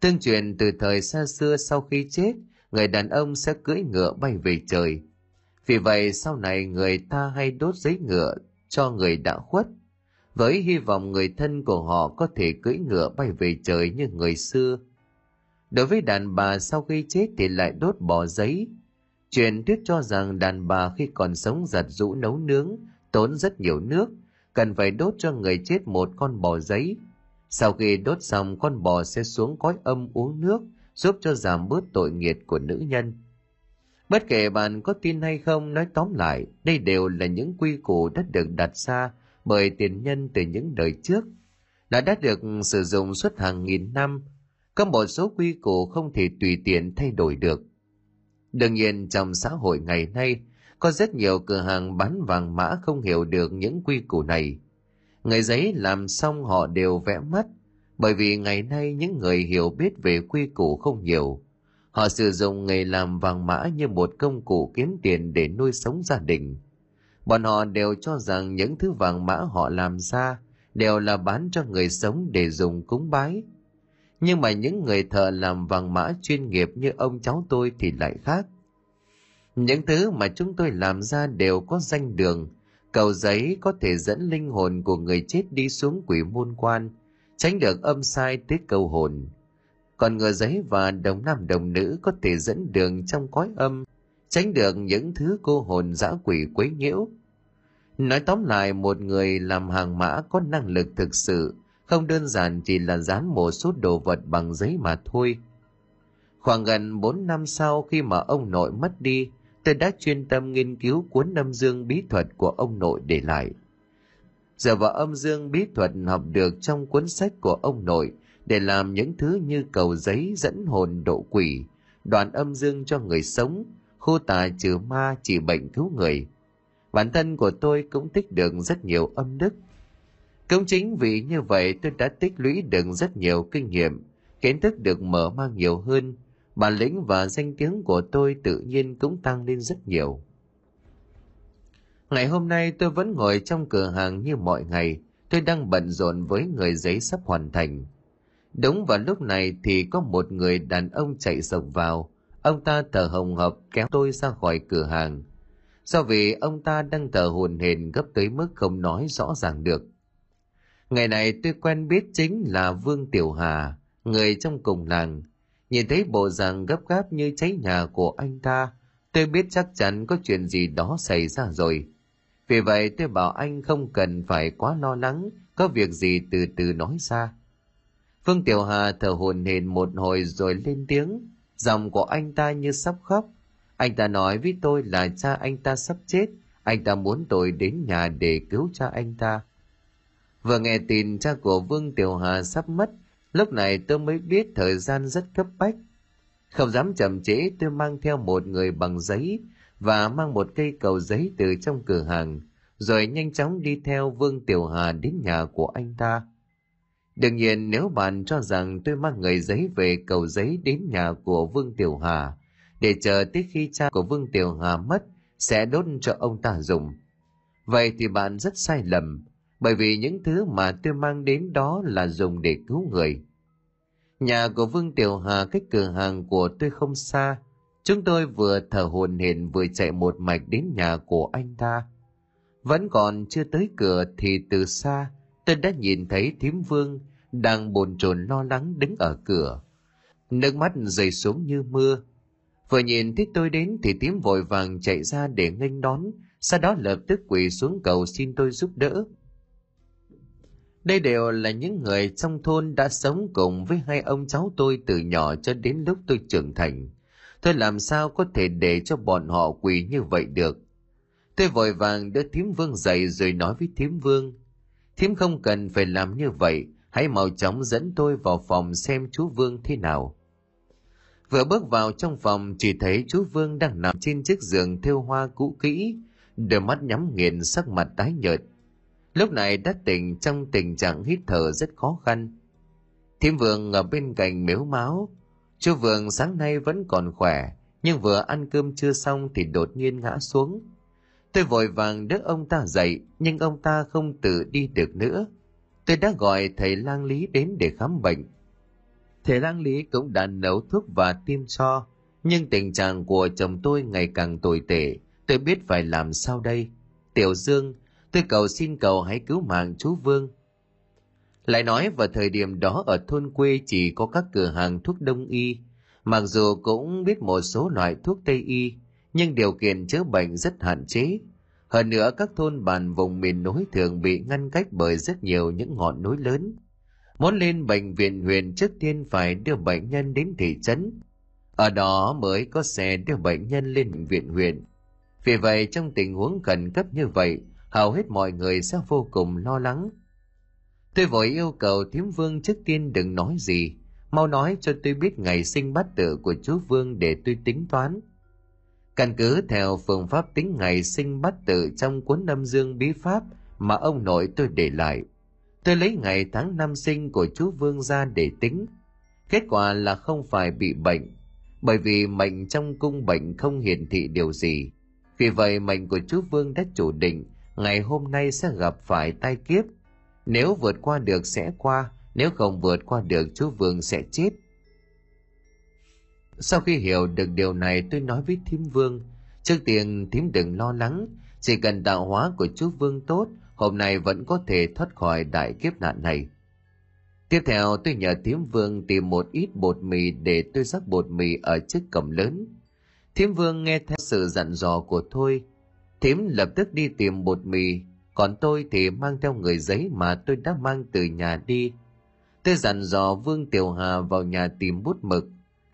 Tương truyền từ thời xa xưa sau khi chết, người đàn ông sẽ cưỡi ngựa bay về trời. Vì vậy sau này người ta hay đốt giấy ngựa cho người đã khuất, với hy vọng người thân của họ có thể cưỡi ngựa bay về trời như người xưa. Đối với đàn bà sau khi chết thì lại đốt bò giấy. Truyền thuyết cho rằng đàn bà khi còn sống giặt rũ nấu nướng, tốn rất nhiều nước, cần phải đốt cho người chết một con bò giấy. Sau khi đốt xong con bò sẽ xuống cõi âm uống nước, giúp cho giảm bớt tội nghiệt của nữ nhân. Bất kể bạn có tin hay không, nói tóm lại, đây đều là những quy củ đã được đặt ra bởi tiền nhân từ những đời trước, đã đã được sử dụng suốt hàng nghìn năm. Có một số quy củ không thể tùy tiện thay đổi được. Đương nhiên trong xã hội ngày nay, có rất nhiều cửa hàng bán vàng mã không hiểu được những quy củ này. Người giấy làm xong họ đều vẽ mắt, bởi vì ngày nay những người hiểu biết về quy củ không nhiều. Họ sử dụng nghề làm vàng mã như một công cụ kiếm tiền để nuôi sống gia đình. Bọn họ đều cho rằng những thứ vàng mã họ làm ra đều là bán cho người sống để dùng cúng bái. Nhưng mà những người thợ làm vàng mã chuyên nghiệp như ông cháu tôi thì lại khác. Những thứ mà chúng tôi làm ra đều có danh đường, cầu giấy có thể dẫn linh hồn của người chết đi xuống quỷ môn quan, tránh được âm sai tới cầu hồn. Còn ngựa giấy và đồng nam đồng nữ có thể dẫn đường trong cõi âm, tránh được những thứ cô hồn dã quỷ quấy nhiễu. Nói tóm lại, một người làm hàng mã có năng lực thực sự, không đơn giản chỉ là dán một số đồ vật bằng giấy mà thôi. Khoảng gần 4 năm sau khi mà ông nội mất đi, tôi đã chuyên tâm nghiên cứu cuốn âm dương bí thuật của ông nội để lại. Giờ vào âm dương bí thuật học được trong cuốn sách của ông nội để làm những thứ như cầu giấy dẫn hồn độ quỷ, đoàn âm dương cho người sống, khu tà trừ ma chỉ bệnh cứu người. Bản thân của tôi cũng tích được rất nhiều âm đức. Cũng chính vì như vậy tôi đã tích lũy được rất nhiều kinh nghiệm, kiến thức được mở mang nhiều hơn, bản lĩnh và danh tiếng của tôi tự nhiên cũng tăng lên rất nhiều. Ngày hôm nay tôi vẫn ngồi trong cửa hàng như mọi ngày, tôi đang bận rộn với người giấy sắp hoàn thành. Đúng vào lúc này thì có một người đàn ông chạy sộc vào. Ông ta thở hồng hộc kéo tôi ra khỏi cửa hàng. Do vì ông ta đang thở hồn hển gấp tới mức không nói rõ ràng được. Ngày này tôi quen biết chính là Vương Tiểu Hà, người trong cùng làng. Nhìn thấy bộ dạng gấp gáp như cháy nhà của anh ta, tôi biết chắc chắn có chuyện gì đó xảy ra rồi. Vì vậy tôi bảo anh không cần phải quá lo lắng, có việc gì từ từ nói ra. Vương Tiểu Hà thở hồn hển một hồi rồi lên tiếng, giọng của anh ta như sắp khóc. Anh ta nói với tôi là cha anh ta sắp chết, anh ta muốn tôi đến nhà để cứu cha anh ta. Vừa nghe tin cha của Vương Tiểu Hà sắp mất, lúc này tôi mới biết thời gian rất cấp bách. Không dám chậm trễ tôi mang theo một người bằng giấy và mang một cây cầu giấy từ trong cửa hàng, rồi nhanh chóng đi theo Vương Tiểu Hà đến nhà của anh ta. Đương nhiên nếu bạn cho rằng tôi mang người giấy về cầu giấy đến nhà của Vương Tiểu Hà, để chờ tới khi cha của Vương Tiểu Hà mất sẽ đốt cho ông ta dùng. Vậy thì bạn rất sai lầm, bởi vì những thứ mà tôi mang đến đó là dùng để cứu người. Nhà của Vương Tiểu Hà cách cửa hàng của tôi không xa, chúng tôi vừa thở hồn hển vừa chạy một mạch đến nhà của anh ta. Vẫn còn chưa tới cửa thì từ xa tôi đã nhìn thấy thím Vương đang bồn chồn lo lắng đứng ở cửa. Nước mắt rơi xuống như mưa. Vừa nhìn thấy tôi đến thì tím vội vàng chạy ra để nghênh đón, sau đó lập tức quỳ xuống cầu xin tôi giúp đỡ. Đây đều là những người trong thôn đã sống cùng với hai ông cháu tôi từ nhỏ cho đến lúc tôi trưởng thành. Tôi làm sao có thể để cho bọn họ quỳ như vậy được. Tôi vội vàng đỡ thím vương dậy rồi nói với thím vương. Thím không cần phải làm như vậy, hãy mau chóng dẫn tôi vào phòng xem chú Vương thế nào. Vừa bước vào trong phòng chỉ thấy chú Vương đang nằm trên chiếc giường thêu hoa cũ kỹ, đôi mắt nhắm nghiền sắc mặt tái nhợt. Lúc này đã tỉnh trong tình trạng hít thở rất khó khăn. Thiêm Vương ở bên cạnh miếu máu. Chú Vương sáng nay vẫn còn khỏe, nhưng vừa ăn cơm chưa xong thì đột nhiên ngã xuống. Tôi vội vàng đỡ ông ta dậy, nhưng ông ta không tự đi được nữa. Tôi đã gọi thầy lang lý đến để khám bệnh. Thầy lang lý cũng đã nấu thuốc và tiêm cho, nhưng tình trạng của chồng tôi ngày càng tồi tệ, tôi biết phải làm sao đây. Tiểu Dương, tôi cầu xin cầu hãy cứu mạng chú Vương. Lại nói vào thời điểm đó ở thôn quê chỉ có các cửa hàng thuốc đông y, mặc dù cũng biết một số loại thuốc tây y, nhưng điều kiện chữa bệnh rất hạn chế. Hơn nữa các thôn bản vùng miền núi thường bị ngăn cách bởi rất nhiều những ngọn núi lớn. Muốn lên bệnh viện huyện trước tiên phải đưa bệnh nhân đến thị trấn. Ở đó mới có xe đưa bệnh nhân lên bệnh viện huyện. Vì vậy trong tình huống khẩn cấp như vậy, hầu hết mọi người sẽ vô cùng lo lắng. Tôi vội yêu cầu thiếm vương trước tiên đừng nói gì, mau nói cho tôi biết ngày sinh bát tự của chú Vương để tôi tính toán. Căn cứ theo phương pháp tính ngày sinh bát tự trong cuốn âm dương bí pháp mà ông nội tôi để lại. Tôi lấy ngày tháng năm sinh của chú Vương ra để tính. Kết quả là không phải bị bệnh, bởi vì mệnh trong cung bệnh không hiển thị điều gì. Vì vậy mệnh của chú Vương đã chủ định ngày hôm nay sẽ gặp phải tai kiếp. Nếu vượt qua được sẽ qua, nếu không vượt qua được chú Vương sẽ chết. Sau khi hiểu được điều này tôi nói với thím Vương, trước tiên thím đừng lo lắng, chỉ cần tạo hóa của chú Vương tốt, hôm nay vẫn có thể thoát khỏi đại kiếp nạn này. Tiếp theo tôi nhờ thím Vương tìm một ít bột mì để tôi rắc bột mì ở chiếc cầm lớn. Thím Vương nghe theo sự dặn dò của tôi, thím lập tức đi tìm bột mì, còn tôi thì mang theo người giấy mà tôi đã mang từ nhà đi. Tôi dặn dò Vương Tiểu Hà vào nhà tìm bút mực,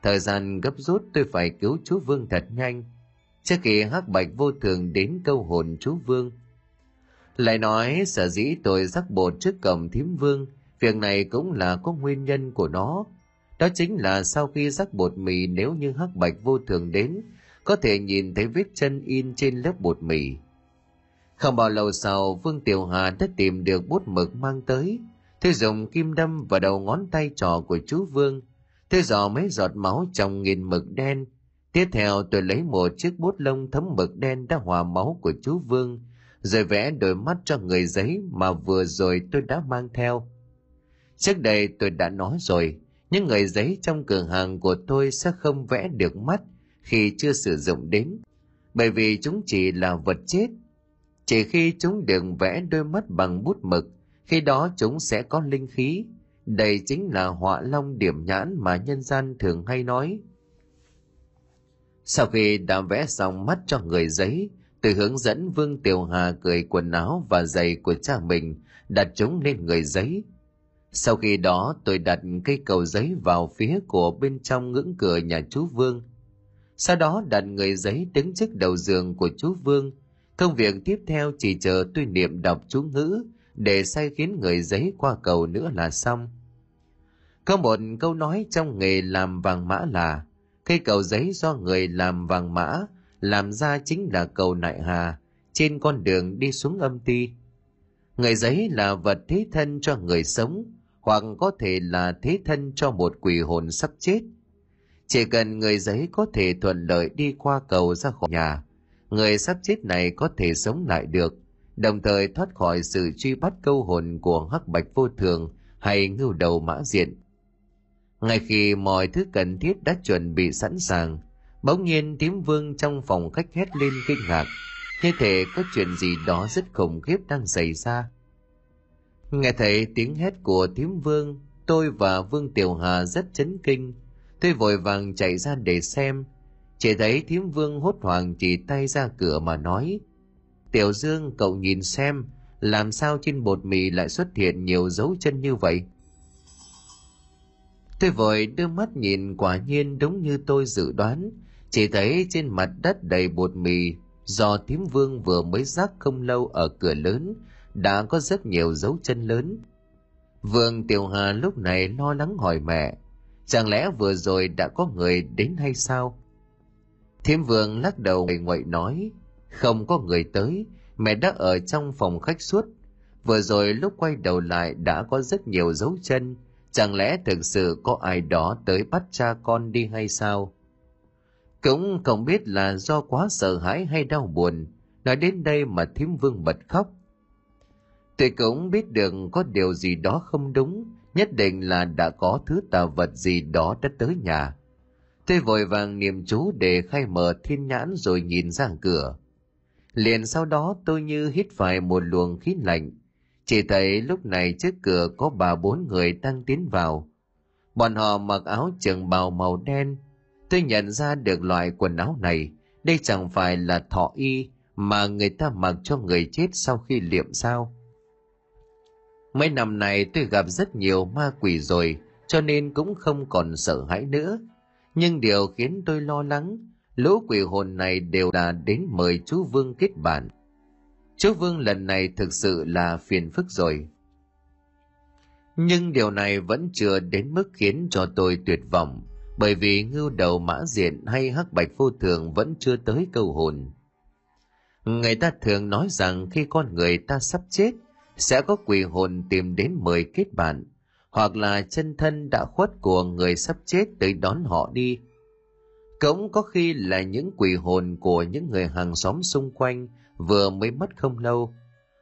Thời gian gấp rút tôi phải cứu chú Vương thật nhanh, trước khi hắc bạch vô thường đến câu hồn chú Vương. Lại nói sở dĩ tôi rắc bột trước cổng thím Vương, việc này cũng là có nguyên nhân của nó. Đó chính là sau khi rắc bột mì nếu như hắc bạch vô thường đến, có thể nhìn thấy vết chân in trên lớp bột mì. Không bao lâu sau, Vương Tiểu Hà đã tìm được bút mực mang tới. Thế dùng kim đâm vào đầu ngón tay trò của chú Vương – thế dò mấy giọt máu trong nghìn mực đen. Tiếp theo tôi lấy một chiếc bút lông thấm mực đen đã hòa máu của chú Vương, rồi vẽ đôi mắt cho người giấy mà vừa rồi tôi đã mang theo. Trước đây tôi đã nói rồi, những người giấy trong cửa hàng của tôi sẽ không vẽ được mắt khi chưa sử dụng đến, bởi vì chúng chỉ là vật chết. Chỉ khi chúng được vẽ đôi mắt bằng bút mực, khi đó chúng sẽ có linh khí. Đây chính là họa long điểm nhãn mà nhân gian thường hay nói. Sau khi đã vẽ xong mắt cho người giấy, tôi hướng dẫn Vương Tiểu Hà cởi quần áo và giày của cha mình, đặt chúng lên người giấy. Sau khi đó tôi đặt cây cầu giấy vào phía của bên trong ngưỡng cửa nhà chú Vương. Sau đó đặt người giấy đứng trước đầu giường của chú Vương. Công việc tiếp theo chỉ chờ tôi niệm đọc chú ngữ, để sai khiến người giấy qua cầu nữa là xong. Có một câu nói trong nghề làm vàng mã là, cây cầu giấy do người làm vàng mã, làm ra chính là cầu nại hà, trên con đường đi xuống âm ti. Người giấy là vật thế thân cho người sống, hoặc có thể là thế thân cho một quỷ hồn sắp chết. Chỉ cần người giấy có thể thuận lợi đi qua cầu ra khỏi nhà, người sắp chết này có thể sống lại được, đồng thời thoát khỏi sự truy bắt câu hồn của hắc bạch vô thường hay ngưu đầu mã diện. Ngay khi mọi thứ cần thiết đã chuẩn bị sẵn sàng, bỗng nhiên tím vương trong phòng khách hét lên kinh ngạc, như thể có chuyện gì đó rất khủng khiếp đang xảy ra. Nghe thấy tiếng hét của thím vương, tôi và Vương Tiểu Hà rất chấn kinh. Tôi vội vàng chạy ra để xem. Chỉ thấy thím vương hốt hoảng chỉ tay ra cửa mà nói. Tiểu Dương, cậu nhìn xem, làm sao trên bột mì lại xuất hiện nhiều dấu chân như vậy? Tôi vội đưa mắt nhìn quả nhiên đúng như tôi dự đoán. Chỉ thấy trên mặt đất đầy bột mì do thím vương vừa mới rác không lâu ở cửa lớn đã có rất nhiều dấu chân lớn. Vương Tiểu Hà lúc này lo lắng hỏi mẹ, chẳng lẽ vừa rồi đã có người đến hay sao? Thiêm Vương lắc đầu ngoại ngoại nói, không có người tới, mẹ đã ở trong phòng khách suốt. Vừa rồi lúc quay đầu lại đã có rất nhiều dấu chân, chẳng lẽ thực sự có ai đó tới bắt cha con đi hay sao? Cũng không biết là do quá sợ hãi hay đau buồn, nói đến đây mà thím vương bật khóc. Tôi cũng biết được có điều gì đó không đúng, nhất định là đã có thứ tà vật gì đó đã tới nhà. Tôi vội vàng niệm chú để khai mở thiên nhãn rồi nhìn ra cửa. Liền sau đó tôi như hít phải một luồng khí lạnh. Chỉ thấy lúc này trước cửa có bà bốn người đang tiến vào. Bọn họ mặc áo trường bào màu đen. Tôi nhận ra được loại quần áo này. Đây chẳng phải là thọ y mà người ta mặc cho người chết sau khi liệm sao. Mấy năm này tôi gặp rất nhiều ma quỷ rồi, cho nên cũng không còn sợ hãi nữa. Nhưng điều khiến tôi lo lắng, lũ quỷ hồn này đều là đến mời chú Vương kết bạn. Chú Vương lần này thực sự là phiền phức rồi. Nhưng điều này vẫn chưa đến mức khiến cho tôi tuyệt vọng, bởi vì ngưu đầu mã diện hay hắc bạch vô thường vẫn chưa tới câu hồn. Người ta thường nói rằng khi con người ta sắp chết, sẽ có quỷ hồn tìm đến mời kết bạn, hoặc là chân thân đã khuất của người sắp chết tới đón họ đi. Cũng có khi là những quỷ hồn của những người hàng xóm xung quanh vừa mới mất không lâu.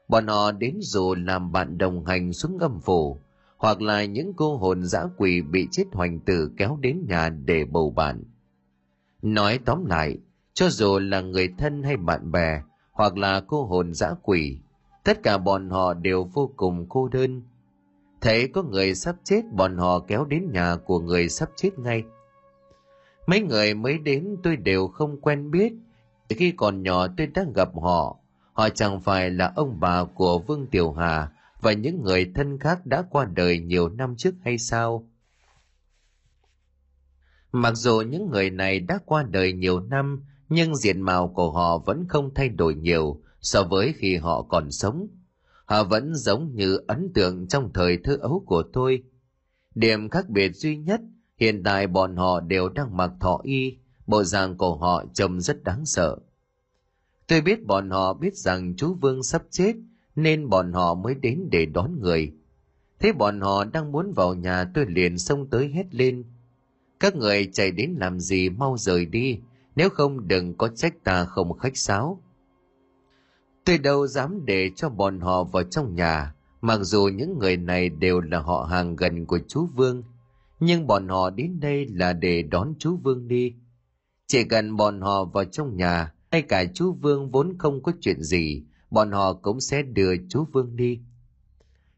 Bọn họ đến dù làm bạn đồng hành xuống âm phủ, hoặc là những cô hồn dã quỷ bị chết hoành tử kéo đến nhà để bầu bạn. Nói tóm lại, cho dù là người thân hay bạn bè, hoặc là cô hồn dã quỷ, Tất cả bọn họ đều vô cùng cô đơn. Thấy có người sắp chết bọn họ kéo đến nhà của người sắp chết ngay. Mấy người mới đến tôi đều không quen biết. Khi còn nhỏ tôi đã gặp họ. Họ chẳng phải là ông bà của Vương Tiểu Hà và những người thân khác đã qua đời nhiều năm trước hay sao? Mặc dù những người này đã qua đời nhiều năm, nhưng diện mạo của họ vẫn không thay đổi nhiều, so với khi họ còn sống. Họ vẫn giống như ấn tượng trong thời thơ ấu của tôi. Điểm khác biệt duy nhất, hiện tại bọn họ đều đang mặc thọ y, bộ dạng của họ trông rất đáng sợ. Tôi biết bọn họ biết rằng chú Vương sắp chết, nên bọn họ mới đến để đón người. Thế bọn họ đang muốn vào nhà tôi liền xông tới hét lên. Các người chạy đến làm gì mau rời đi, nếu không đừng có trách ta không khách sáo. Tôi đâu dám để cho bọn họ vào trong nhà, Mặc dù những người này đều là họ hàng gần của chú Vương, nhưng bọn họ đến đây là để đón chú Vương đi. Chỉ cần bọn họ vào trong nhà, hay cả chú Vương vốn không có chuyện gì, bọn họ cũng sẽ đưa chú Vương đi.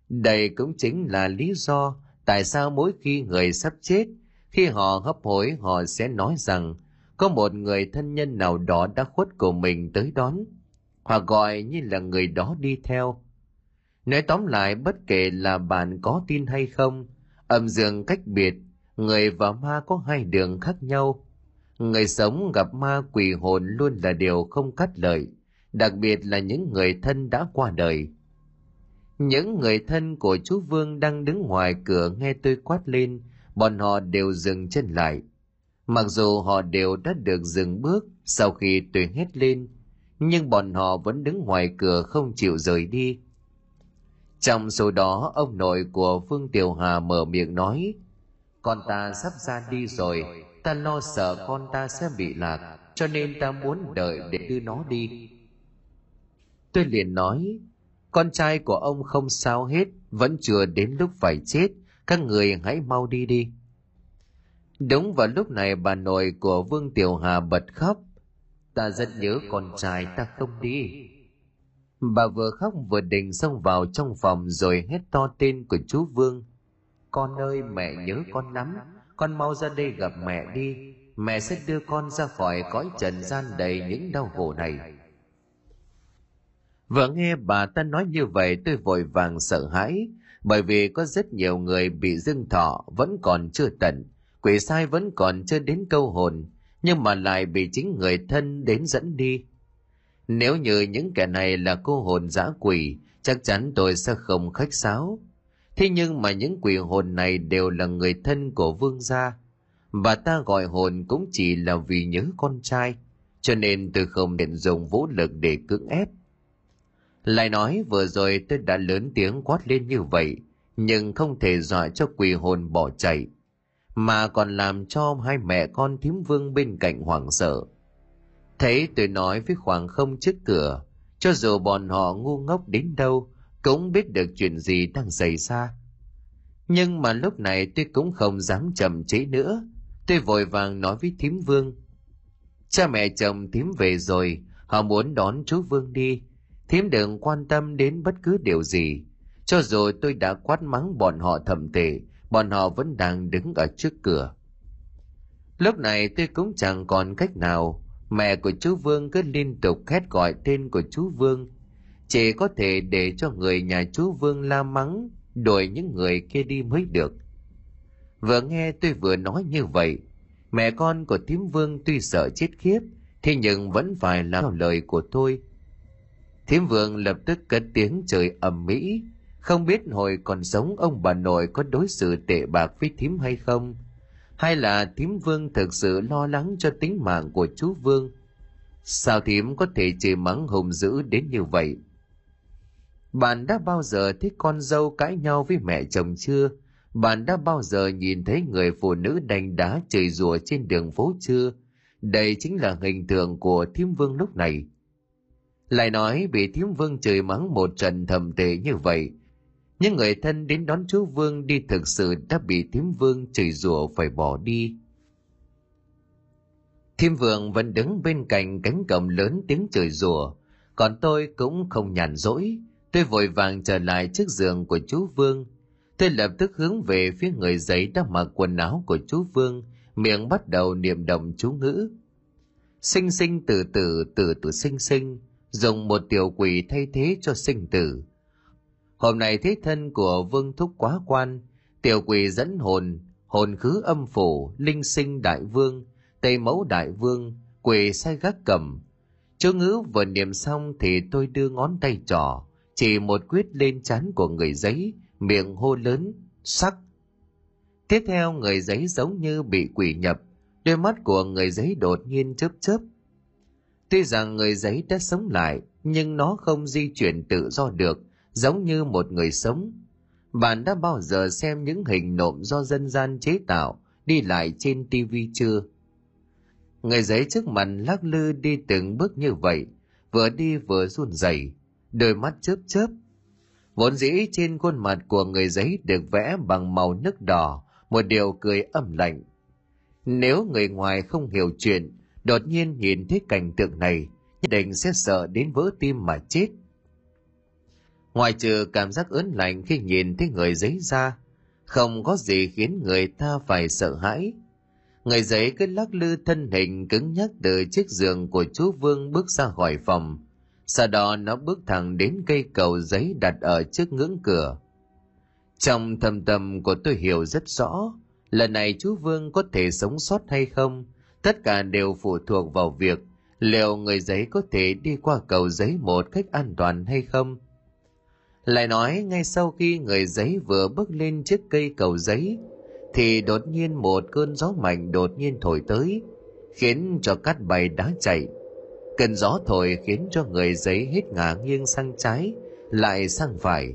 Đây cũng chính là lý do tại sao mỗi khi người sắp chết, khi họ hấp hối họ sẽ nói rằng có một người thân nhân nào đó đã khuất của mình tới đón, hoặc gọi như là người đó đi theo. Nói tóm lại bất kể là bạn có tin hay không, âm dương cách biệt, người và ma có hai đường khác nhau. Người sống gặp ma quỷ hồn luôn là điều không cắt lợi, đặc biệt là những người thân đã qua đời. Những người thân của chú Vương đang đứng ngoài cửa nghe tôi quát lên, bọn họ đều dừng chân lại. Mặc dù họ đều đã được dừng bước sau khi tôi hét lên, nhưng bọn họ vẫn đứng ngoài cửa không chịu rời đi. Trong số đó, ông nội của Phương Tiểu Hà mở miệng nói, con ta sắp ra đi rồi, ta lo sợ con ta sẽ bị lạc, cho nên ta muốn đợi để đưa nó đi. Tôi liền nói, con trai của ông không sao hết, vẫn chưa đến lúc phải chết, các người hãy mau đi đi. Đúng vào lúc này bà nội của Vương Tiểu Hà bật khóc. Ta rất nhớ con trai ta không đi. Bà vừa khóc vừa định xông vào trong phòng rồi hét to tên của chú Vương. Con ơi mẹ nhớ con lắm, con mau ra đây gặp mẹ đi. Mẹ sẽ đưa con ra khỏi cõi trần gian đầy những đau khổ này. Vừa nghe bà ta nói như vậy tôi vội vàng sợ hãi, bởi vì có rất nhiều người bị dương thọ vẫn còn chưa tận, quỷ sai vẫn còn chưa đến câu hồn, nhưng mà lại bị chính người thân đến dẫn đi. Nếu như những kẻ này là cô hồn dã quỷ, chắc chắn tôi sẽ không khách sáo. Thế nhưng mà những quỷ hồn này đều là người thân của vương gia, và ta gọi hồn cũng chỉ là vì nhớ con trai, cho nên tôi không định dùng vũ lực để cưỡng ép. Lại nói vừa rồi tôi đã lớn tiếng quát lên như vậy, nhưng không thể dọa cho quỷ hồn bỏ chạy, mà còn làm cho hai mẹ con thím vương bên cạnh hoảng sợ. Thấy tôi nói với khoảng không trước cửa, cho dù bọn họ ngu ngốc đến đâu, cũng biết được chuyện gì đang xảy ra. Nhưng mà lúc này tôi cũng không dám chậm chế nữa, tôi vội vàng nói với thím vương. Cha mẹ chồng thím về rồi, họ muốn đón chú Vương đi, thím đừng quan tâm đến bất cứ điều gì. Cho dù tôi đã quát mắng bọn họ thầm tệ, bọn họ vẫn đang đứng ở trước cửa. Lúc này tôi cũng chẳng còn cách nào, mẹ của chú Vương cứ liên tục hét gọi tên của chú Vương. Chỉ có thể để cho người nhà chú Vương la mắng, đuổi những người kia đi mới được. Vừa nghe tôi vừa nói như vậy, mẹ con của thím Vương tuy sợ chết khiếp, thế nhưng vẫn phải làm lời của tôi. Thím Vương lập tức cất tiếng trời ầm mỹ, không biết hồi còn sống ông bà nội có đối xử tệ bạc với thím hay không, hay là thím Vương thực sự lo lắng cho tính mạng của chú Vương. Sao thím có thể chửi mắng hùng dữ đến như vậy? Bạn đã bao giờ thấy con dâu cãi nhau với mẹ chồng chưa? Bạn đã bao giờ nhìn thấy người phụ nữ đánh đá chửi rủa trên đường phố chưa? Đây chính là hình tượng của thím vương lúc này. Lại nói bị thím vương chửi mắng một trận thầm tệ như vậy, những người thân đến đón chú Vương đi thực sự đã bị thím Vương chửi rủa phải bỏ đi. Thím Vương vẫn đứng bên cạnh cánh cổng lớn tiếng chửi rủa, còn tôi cũng không nhàn rỗi. Tôi vội vàng trở lại chiếc giường của chú Vương. Tôi lập tức hướng về phía người giấy đã mặc quần áo của chú Vương, miệng bắt đầu niệm động chú ngữ. Sinh sinh tử tử tử tử sinh sinh, dùng một tiểu quỷ thay thế cho sinh tử, Hôm nay thế thân của vương thúc quá quan, tiểu quỷ dẫn hồn, hồn khứ âm phủ, linh sinh đại vương, tây mẫu đại vương, quỷ sai gác cầm. Chú ngữ vừa niệm xong thì tôi đưa ngón tay trỏ, chỉ một quyết lên chán của người giấy, miệng hô lớn, sắc. Tiếp theo người giấy giống như bị quỷ nhập, đôi mắt của người giấy đột nhiên chớp chớp. Tuy rằng người giấy đã sống lại, nhưng nó không di chuyển tự do được, giống như một người sống. Bạn đã bao giờ xem những hình nộm do dân gian chế tạo đi lại trên tivi chưa? Người giấy trước mặt lắc lư đi từng bước như vậy, vừa đi vừa run rẩy, đôi mắt chớp chớp. Vốn dĩ trên khuôn mặt của người giấy được vẽ bằng màu nước đỏ, một điều cười âm lạnh. Nếu người ngoài không hiểu chuyện, đột nhiên nhìn thấy cảnh tượng này, nhất định sẽ sợ đến vỡ tim mà chết. Ngoài trừ cảm giác ớn lạnh khi nhìn thấy người giấy ra, không có gì khiến người ta phải sợ hãi. Người giấy cứ lắc lư thân hình cứng nhắc từ chiếc giường của chú Vương bước ra khỏi phòng. Sau đó nó bước thẳng đến cây cầu giấy đặt ở trước ngưỡng cửa. Trong thầm tâm của tôi hiểu rất rõ, lần này chú Vương có thể sống sót hay không, tất cả đều phụ thuộc vào việc liệu người giấy có thể đi qua cầu giấy một cách an toàn hay không. Lại nói ngay sau khi người giấy vừa bước lên chiếc cây cầu giấy, thì đột nhiên một cơn gió mạnh đột nhiên thổi tới, khiến cho cát bay đá chạy. Cơn gió thổi khiến cho người giấy hết ngả nghiêng sang trái, lại sang phải.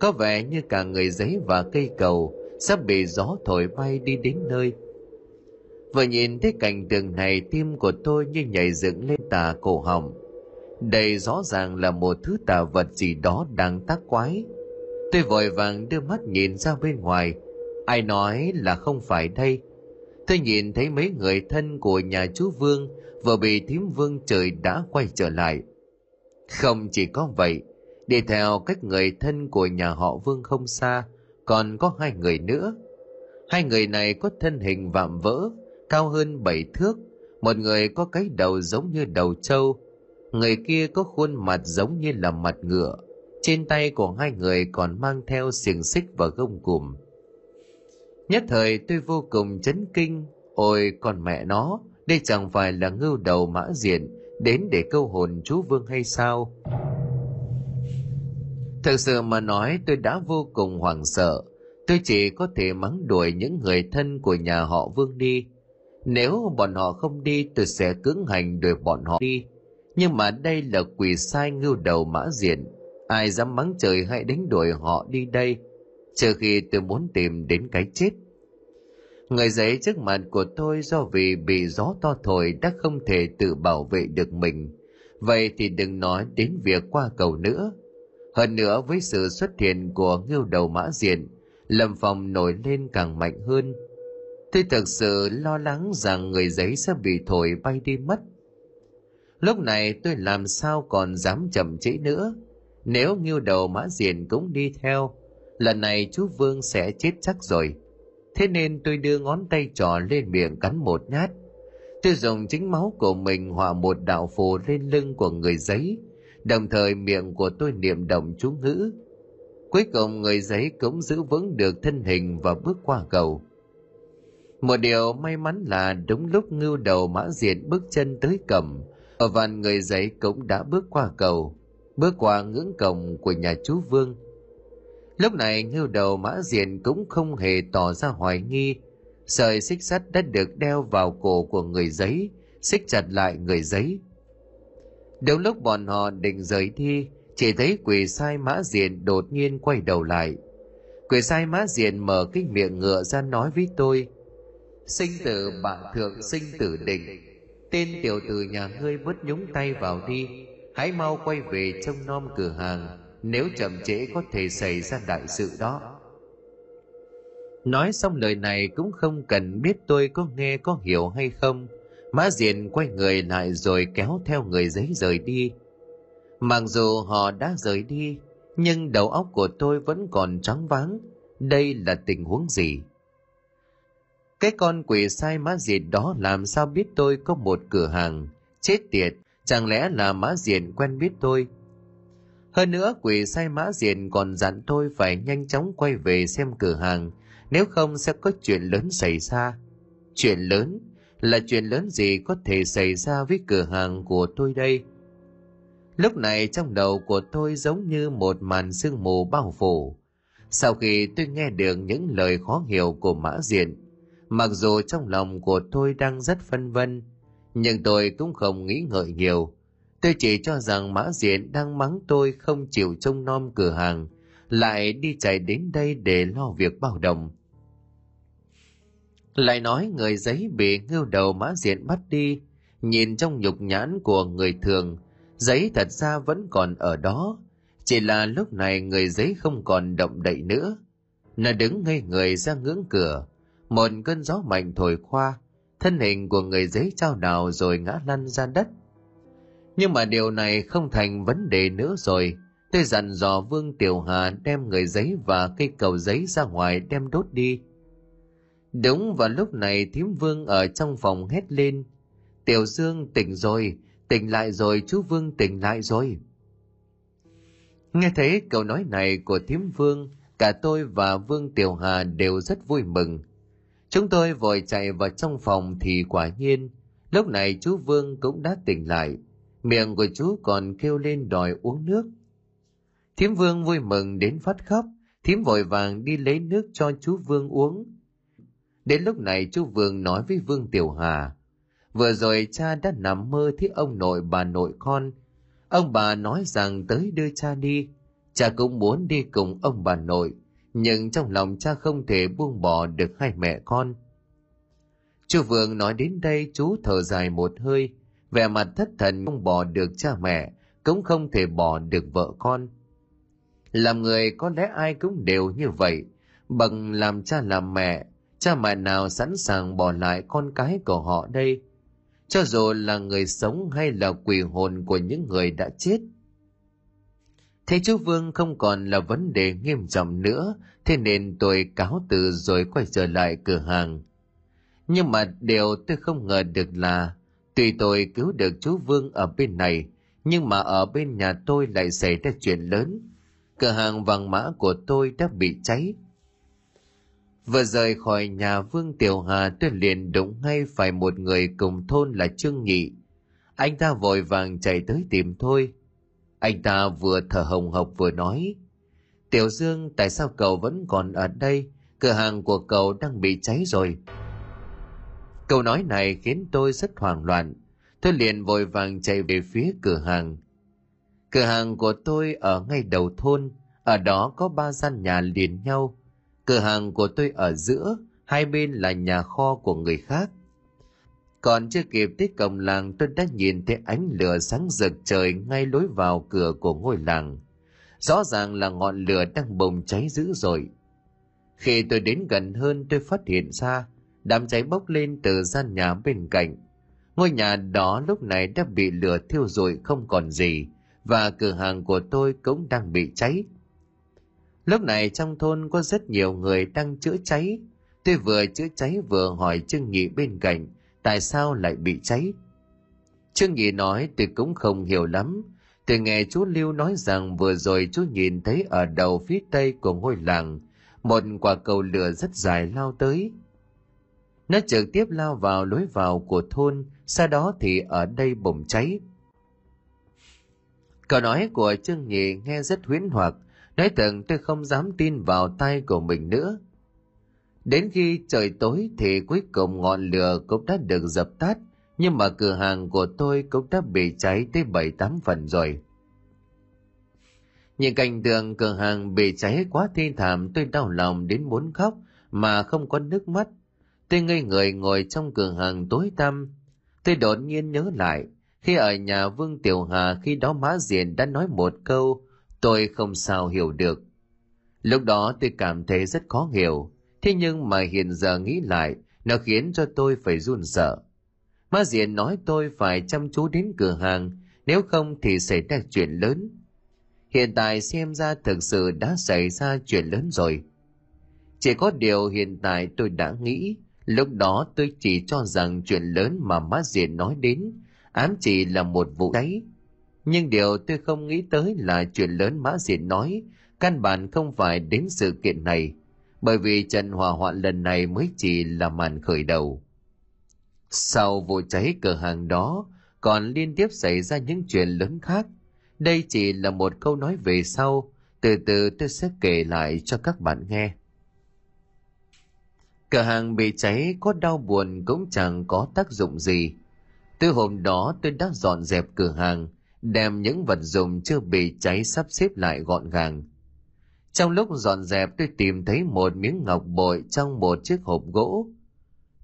Có vẻ như cả người giấy và cây cầu sắp bị gió thổi bay đi đến nơi. Vừa nhìn thấy cảnh tượng này tim của tôi như nhảy dựng lên tà cổ họng đây rõ ràng là một thứ tà vật gì đó đang tác quái. Tôi vội vàng đưa mắt nhìn ra bên ngoài. Ai nói là không phải đây? Tôi nhìn thấy mấy người thân của nhà chú Vương vừa bị thím Vương trời đã quay trở lại. Không chỉ có vậy, đi theo cách người thân của nhà họ Vương không xa, còn có hai người nữa. Hai người này có thân hình vạm vỡ, cao hơn bảy thước, một người có cái đầu giống như đầu trâu, người kia có khuôn mặt giống như là mặt ngựa. Trên tay của hai người còn mang theo xiềng xích và gông cùm. Nhất thời tôi vô cùng chấn kinh. Ôi, con mẹ nó, đây chẳng phải là ngưu đầu mã diện, đến để câu hồn chú vương hay sao? Thực sự mà nói, tôi đã vô cùng hoảng sợ. Tôi chỉ có thể mắng đuổi những người thân của nhà họ vương đi. Nếu bọn họ không đi, tôi sẽ cưỡng hành đuổi bọn họ đi nhưng mà đây là quỷ sai ngưu đầu mã diện. Ai dám mắng trời hãy đánh đuổi họ đi đây. Trừ khi tôi muốn tìm đến cái chết. Người giấy trước mặt của tôi do vì bị gió to thổi đã không thể tự bảo vệ được mình. Vậy thì đừng nói đến việc qua cầu nữa. Hơn nữa với sự xuất hiện của ngưu đầu mã diện, lâm phòng nổi lên càng mạnh hơn. Tôi thực sự lo lắng rằng người giấy sẽ bị thổi bay đi mất. Lúc này tôi làm sao còn dám chậm trễ nữa. Nếu nghiêu đầu mã diện cũng đi theo, lần này chú Vương sẽ chết chắc rồi. Thế nên tôi đưa ngón tay trỏ lên miệng cắn một nhát. Tôi dùng chính máu của mình hòa một đạo phù lên lưng của người giấy, đồng thời miệng của tôi niệm động chú ngữ. Cuối cùng người giấy cũng giữ vững được thân hình và bước qua cầu. Một điều may mắn là đúng lúc ngưu đầu mã diện bước chân tới cầm, ở vạn người giấy cũng đã bước qua cầu, bước qua ngưỡng cổng của nhà chú vương. Lúc này ngưu đầu mã diện cũng không hề tỏ ra hoài nghi. Sợi xích sắt đã được đeo vào cổ của người giấy, xích chặt lại người giấy. Đúng lúc bọn họ định rời đi, chỉ thấy quỷ sai mã diện đột nhiên quay đầu lại. Quỷ sai mã diện mở cái miệng ngựa ra nói với tôi, sinh tử bạn thượng, sinh tử định tên tiểu tử nhà ngươi bớt nhúng tay vào đi. Hãy mau quay về trông nom cửa hàng, nếu chậm trễ có thể xảy ra đại sự đó. Nói xong lời này cũng không cần biết tôi có nghe, có hiểu hay không. Mã diện quay người lại rồi kéo theo người giấy rời đi. Mặc dù họ đã rời đi, nhưng đầu óc của tôi vẫn còn trắng váng. Đây là tình huống gì? Cái con quỷ sai mã diện đó làm sao biết tôi có một cửa hàng? Chết tiệt, chẳng lẽ là mã diện quen biết tôi? Hơn nữa quỷ sai mã diện còn dặn tôi phải nhanh chóng quay về xem cửa hàng, nếu không sẽ có chuyện lớn xảy ra. Chuyện lớn? Là chuyện lớn gì có thể xảy ra với cửa hàng của tôi đây? Lúc này trong đầu của tôi giống như một màn sương mù bao phủ. Sau khi tôi nghe được những lời khó hiểu của mã diện, Mặc dù trong lòng của tôi đang rất phân vân, nhưng tôi cũng không nghĩ ngợi nhiều. Tôi chỉ cho rằng Mã Diện đang mắng tôi không chịu trông nom cửa hàng, lại đi chạy đến đây để lo việc bao đồng. Lại nói người giấy bị ngưu đầu Mã Diện bắt đi, nhìn trong nhục nhãn của người thường, giấy thật ra vẫn còn ở đó, Chỉ là lúc này người giấy không còn động đậy nữa. Nó đứng ngây người ra ngưỡng cửa. Một cơn gió mạnh thổi qua, thân hình của người giấy trao đảo rồi ngã lăn ra đất. Nhưng mà điều này không thành vấn đề nữa rồi. Tôi dặn dò Vương Tiểu Hà đem người giấy và cây cầu giấy ra ngoài đem đốt đi. Đúng vào lúc này thím Vương ở trong phòng hét lên. Tiểu Dương tỉnh rồi, tỉnh lại rồi, chú Vương tỉnh lại rồi. Nghe thấy câu nói này của thím Vương, cả tôi và Vương Tiểu Hà đều rất vui mừng. Chúng tôi vội chạy vào trong phòng thì quả nhiên, lúc này chú Vương cũng đã tỉnh lại. Miệng của chú còn kêu lên đòi uống nước. Thím Vương vui mừng đến phát khóc, thím vội vàng đi lấy nước cho chú Vương uống. Đến lúc này chú Vương nói với Vương Tiểu Hà, vừa rồi cha đã nằm mơ thấy ông nội bà nội con. Ông bà nói rằng tới đưa cha đi, cha cũng muốn đi cùng ông bà nội, nhưng trong lòng cha không thể buông bỏ được hai mẹ con. Chú Vương nói đến đây chú thở dài một hơi, vẻ mặt thất thần không bỏ được cha mẹ, cũng không thể bỏ được vợ con. Làm người có lẽ ai cũng đều như vậy, bằng làm cha làm mẹ, cha mẹ nào sẵn sàng bỏ lại con cái của họ đây, cho dù là người sống hay là quỷ hồn của những người đã chết. Thế chú Vương không còn là vấn đề nghiêm trọng nữa, thế nên tôi cáo từ rồi quay trở lại cửa hàng. Nhưng mà điều tôi không ngờ được là, tuy tôi cứu được chú Vương ở bên này, nhưng mà ở bên nhà tôi lại xảy ra chuyện lớn. Cửa hàng vàng mã của tôi đã bị cháy. Vừa rời khỏi nhà Vương Tiểu Hà tôi liền đụng ngay phải một người cùng thôn là Trương Nhị. Anh ta vội vàng chạy tới tìm tôi. Anh ta vừa thở hồng hộc vừa nói. Tiểu Dương tại sao cậu vẫn còn ở đây? Cửa hàng của cậu đang bị cháy rồi. Câu nói này khiến tôi rất hoảng loạn. Tôi liền vội vàng chạy về phía cửa hàng. Cửa hàng của tôi ở ngay đầu thôn, ở đó có ba gian nhà liền nhau. Cửa hàng của tôi ở giữa, hai bên là nhà kho của người khác. Còn chưa kịp tới cổng làng, tôi đã nhìn thấy ánh lửa sáng rực trời ngay lối vào cửa của ngôi làng. Rõ ràng là ngọn lửa đang bùng cháy dữ dội. Khi tôi đến gần hơn, tôi phát hiện ra đám cháy bốc lên từ gian nhà bên cạnh. Ngôi nhà đó lúc này đã bị lửa thiêu rụi không còn gì, và cửa hàng của tôi cũng đang bị cháy. Lúc này trong thôn có rất nhiều người đang chữa cháy. Tôi vừa chữa cháy vừa hỏi Trương nghị bên cạnh tại sao lại bị cháy. Trương Nhị nói tôi cũng không hiểu lắm. Tôi nghe chú Lưu nói rằng vừa rồi chú nhìn thấy ở đầu phía tây của ngôi làng một quả cầu lửa rất dài lao tới. Nó trực tiếp lao vào lối vào của thôn, sau đó thì ở đây bùng cháy. Câu nói của Trương Nhị nghe rất huyễn hoặc, nói tưởng tôi không dám tin vào tay của mình nữa. Đến khi trời tối thì cuối cùng ngọn lửa cũng đã được dập tắt, nhưng mà cửa hàng của tôi cũng đã bị cháy tới bảy tám phần rồi. Nhìn cảnh tượng cửa hàng bị cháy quá thi thảm tôi đau lòng đến muốn khóc mà không có nước mắt. Tôi ngây người ngồi trong cửa hàng tối tăm. Tôi đột nhiên nhớ lại, khi ở nhà Vương Tiểu Hà khi đó má diện đã nói một câu, tôi không sao hiểu được. Lúc đó tôi cảm thấy rất khó hiểu, thế nhưng mà hiện giờ nghĩ lại, nó khiến cho tôi phải run sợ. Má diện nói tôi phải chăm chú đến cửa hàng, nếu không thì xảy ra chuyện lớn. Hiện tại xem ra thực sự đã xảy ra chuyện lớn rồi. Chỉ có điều hiện tại tôi đã nghĩ, lúc đó tôi chỉ cho rằng chuyện lớn mà má diện nói đến, ám chỉ là một vụ cháy. Nhưng điều tôi không nghĩ tới là chuyện lớn má diện nói, căn bản không phải đến sự kiện này, bởi vì trận hỏa hoạn lần này mới chỉ là màn khởi đầu. Sau vụ cháy cửa hàng đó, còn liên tiếp xảy ra những chuyện lớn khác. Đây chỉ là một câu nói về sau, từ từ tôi sẽ kể lại cho các bạn nghe. Cửa hàng bị cháy có đau buồn cũng chẳng có tác dụng gì. Từ hôm đó tôi đã dọn dẹp cửa hàng, đem những vật dụng chưa bị cháy sắp xếp lại gọn gàng. Trong lúc dọn dẹp tôi tìm thấy một miếng ngọc bội trong một chiếc hộp gỗ.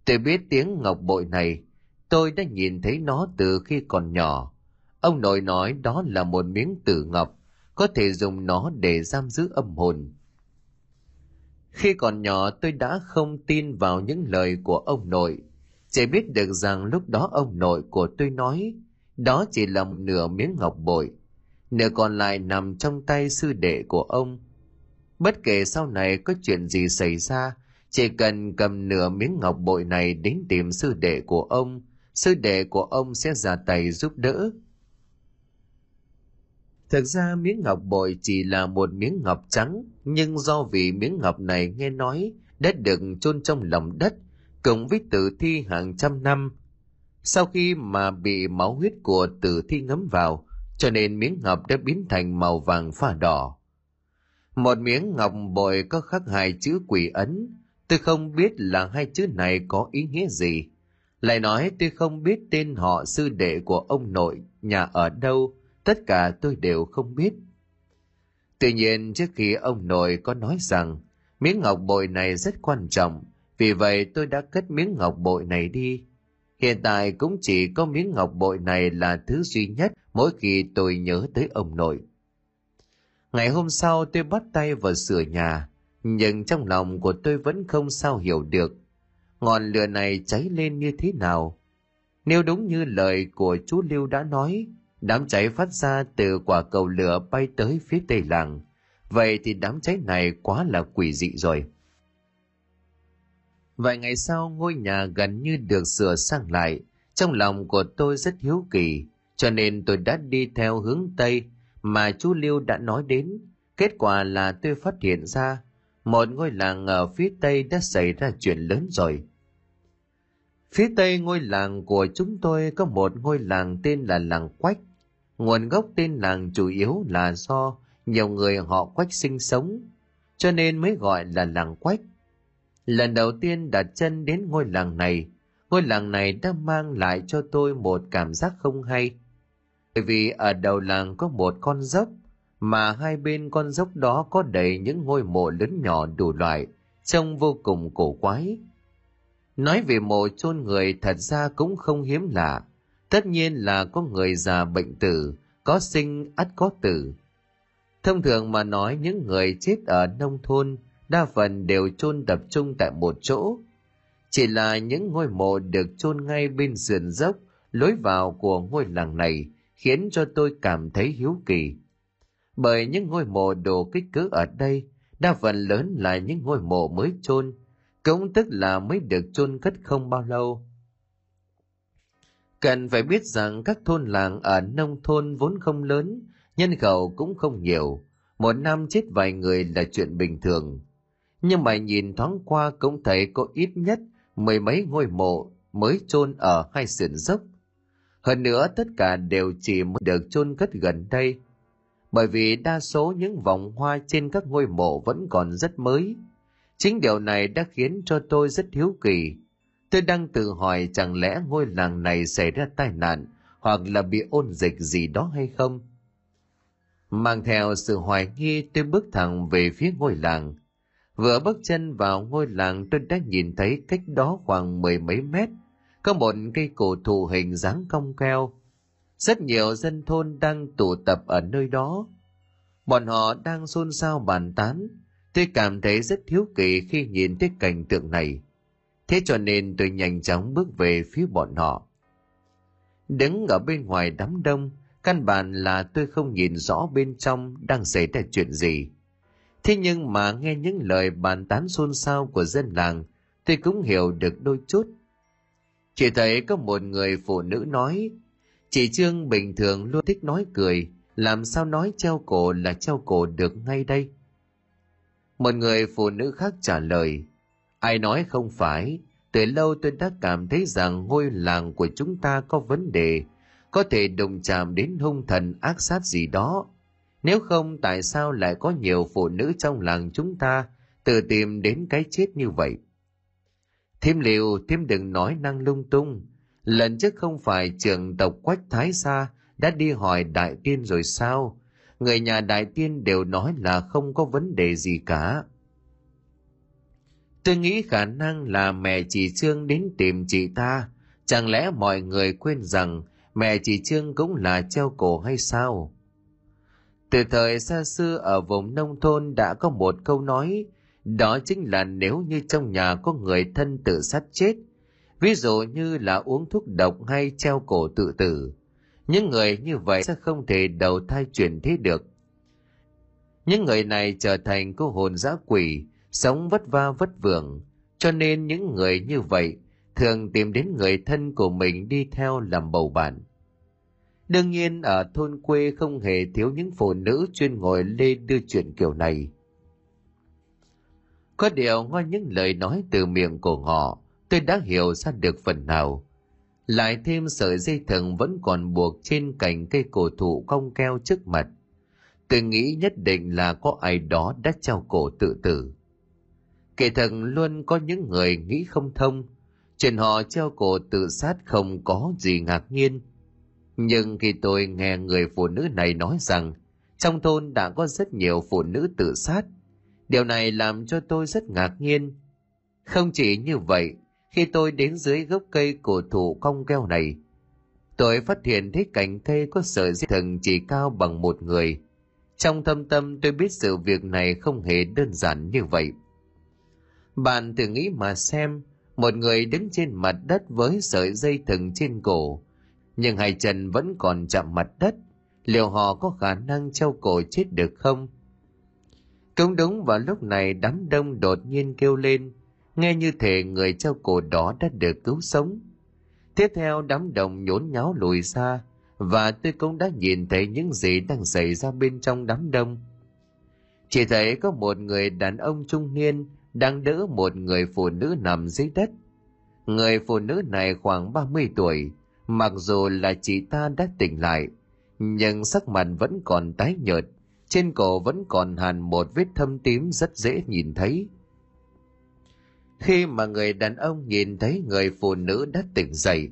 Tôi biết tiếng ngọc bội này, tôi đã nhìn thấy nó từ khi còn nhỏ. Ông nội nói đó là một miếng tử ngọc, có thể dùng nó để giam giữ âm hồn. Khi còn nhỏ tôi đã không tin vào những lời của ông nội, chỉ biết được rằng lúc đó ông nội của tôi nói đó chỉ là một nửa miếng ngọc bội, nửa còn lại nằm trong tay sư đệ của ông. Bất kể sau này có chuyện gì xảy ra, chỉ cần cầm nửa miếng ngọc bội này đến tìm sư đệ của ông, sư đệ của ông sẽ ra tay giúp đỡ. Thực ra miếng ngọc bội chỉ là một miếng ngọc trắng, nhưng do vì miếng ngọc này nghe nói đã được chôn trong lòng đất, cùng với tử thi hàng trăm năm. Sau khi mà bị máu huyết của tử thi ngấm vào, cho nên miếng ngọc đã biến thành màu vàng pha đỏ. Một miếng ngọc bội có khắc hai chữ quỷ ấn, tôi không biết là hai chữ này có ý nghĩa gì. Lại nói tôi không biết tên họ sư đệ của ông nội, nhà ở đâu, tất cả tôi đều không biết. Tuy nhiên trước khi ông nội có nói rằng miếng ngọc bội này rất quan trọng, vì vậy tôi đã cất miếng ngọc bội này đi. Hiện tại cũng chỉ có miếng ngọc bội này là thứ duy nhất mỗi khi tôi nhớ tới ông nội. Ngày hôm sau tôi bắt tay vào sửa nhà, nhưng trong lòng của tôi vẫn không sao hiểu được ngọn lửa này cháy lên như thế nào. Nếu đúng như lời của chú Lưu đã nói, đám cháy phát ra từ quả cầu lửa bay tới phía tây làng, vậy thì đám cháy này quá là quỷ dị rồi. Vài ngày sau ngôi nhà gần như được sửa sang lại, trong lòng của tôi rất hiếu kỳ, cho nên tôi đã đi theo hướng Tây mà chú lưu đã nói đến. Kết quả là tôi phát hiện ra một ngôi làng ở phía Tây đã xảy ra chuyện lớn rồi. Phía Tây ngôi làng của chúng tôi có một ngôi làng tên là làng Quách. Nguồn gốc tên làng chủ yếu là do nhiều người họ Quách sinh sống, cho nên mới gọi là làng Quách. Lần đầu tiên đặt chân đến ngôi làng này, ngôi làng này đã mang lại cho tôi một cảm giác không hay. Bởi vì ở đầu làng có một con dốc, mà hai bên con dốc đó có đầy những ngôi mộ lớn nhỏ đủ loại, trông vô cùng cổ quái. Nói về mộ chôn người thật ra cũng không hiếm lạ, tất nhiên là có người già bệnh tử, có sinh ắt có tử. Thông thường mà nói những người chết ở nông thôn đa phần đều chôn tập trung tại một chỗ. Chỉ là những ngôi mộ được chôn ngay bên sườn dốc, lối vào của ngôi làng này khiến cho tôi cảm thấy hiếu kỳ. Bởi những ngôi mộ đồ kích cỡ ở đây, đa phần lớn là những ngôi mộ mới chôn, cũng tức là mới được chôn cất không bao lâu. Cần phải biết rằng các thôn làng ở nông thôn vốn không lớn, nhân khẩu cũng không nhiều, một năm chết vài người là chuyện bình thường nhưng mà nhìn thoáng qua cũng thấy có ít nhất mười mấy ngôi mộ mới chôn ở hai sườn dốc. Hơn nữa tất cả đều chỉ mới được chôn cất gần đây. Bởi vì đa số những vòng hoa trên các ngôi mộ vẫn còn rất mới. Chính điều này đã khiến cho tôi rất hiếu kỳ. Tôi đang tự hỏi chẳng lẽ ngôi làng này xảy ra tai nạn hoặc là bị ôn dịch gì đó hay không? Mang theo sự hoài nghi tôi bước thẳng về phía ngôi làng. Vừa bước chân vào ngôi làng tôi đã nhìn thấy cách đó khoảng mười mấy mét, có một cây cổ thụ hình dáng cong keo. Rất nhiều dân thôn đang tụ tập ở nơi đó. Bọn họ đang xôn xao bàn tán. Tôi cảm thấy rất thiếu kỳ khi nhìn thấy cảnh tượng này. Thế cho nên tôi nhanh chóng bước về phía bọn họ. Đứng ở bên ngoài đám đông, căn bản là tôi không nhìn rõ bên trong đang xảy ra chuyện gì Thế nhưng mà nghe những lời bàn tán xôn xao của dân làng, tôi cũng hiểu được đôi chút. Chỉ thấy có một người phụ nữ nói, chị Trương bình thường luôn thích nói cười, làm sao nói treo cổ là treo cổ được ngay đây? Một người phụ nữ khác trả lời, ai nói không phải, từ lâu tôi đã cảm thấy rằng ngôi làng của chúng ta có vấn đề, có thể đụng chạm đến hung thần ác sát gì đó, nếu không tại sao lại có nhiều phụ nữ trong làng chúng ta tự tìm đến cái chết như vậy? Thêm liệu, thêm đừng nói năng lung tung. Lần trước không phải trường tộc Quách Thái Sa đã đi hỏi Đại Tiên rồi sao? Người nhà Đại Tiên đều nói là không có vấn đề gì cả. Tôi nghĩ khả năng là mẹ chị Trương đến tìm chị ta. Chẳng lẽ mọi người quên rằng mẹ chị Trương cũng là treo cổ hay sao? Từ thời xa xưa ở vùng nông thôn đã có một câu nói, đó chính là nếu như trong nhà có người thân tự sát chết, ví dụ như là uống thuốc độc hay treo cổ tự tử, những người như vậy sẽ không thể đầu thai chuyển thế được. Những người này trở thành cô hồn dã quỷ, sống vất va vất vưởng, cho nên những người như vậy thường tìm đến người thân của mình đi theo làm bầu bạn. Đương nhiên ở thôn quê không hề thiếu những phụ nữ chuyên ngồi lê đưa chuyện kiểu này. Có điều ngoài những lời nói từ miệng của họ, tôi đã hiểu ra được phần nào. Lại thêm sợi dây thừng vẫn còn buộc trên cành cây cổ thụ cong keo trước mặt. Tôi nghĩ nhất định là có ai đó đã treo cổ tự tử. Kể thần luôn có những người nghĩ không thông, chuyện họ treo cổ tự sát không có gì ngạc nhiên. Nhưng khi tôi nghe người phụ nữ này nói rằng trong thôn đã có rất nhiều phụ nữ tự sát, điều này làm cho tôi rất ngạc nhiên. Không chỉ như vậy, khi tôi đến dưới gốc cây cổ thụ cong keo này, tôi phát hiện thấy cành cây có sợi dây thừng chỉ cao bằng một người. Trong thâm tâm tôi biết sự việc này không hề đơn giản như vậy. Bạn thử nghĩ mà xem, một người đứng trên mặt đất với sợi dây thừng trên cổ, nhưng hai chân vẫn còn chạm mặt đất, liệu họ có khả năng treo cổ chết được không? Cũng đúng vào lúc này đám đông đột nhiên kêu lên, nghe như thể người treo cổ đó đã được cứu sống. Tiếp theo đám đông nhốn nháo lùi xa, và tôi cũng đã nhìn thấy những gì đang xảy ra bên trong đám đông. Chỉ thấy có một người đàn ông trung niên đang đỡ một người phụ nữ nằm dưới đất. Người phụ nữ này khoảng 30 tuổi, mặc dù là chị ta đã tỉnh lại, nhưng sắc mặt vẫn còn tái nhợt, trên cổ vẫn còn hàn một vết thâm tím rất dễ nhìn thấy. Khi mà người đàn ông nhìn thấy người phụ nữ đã tỉnh dậy,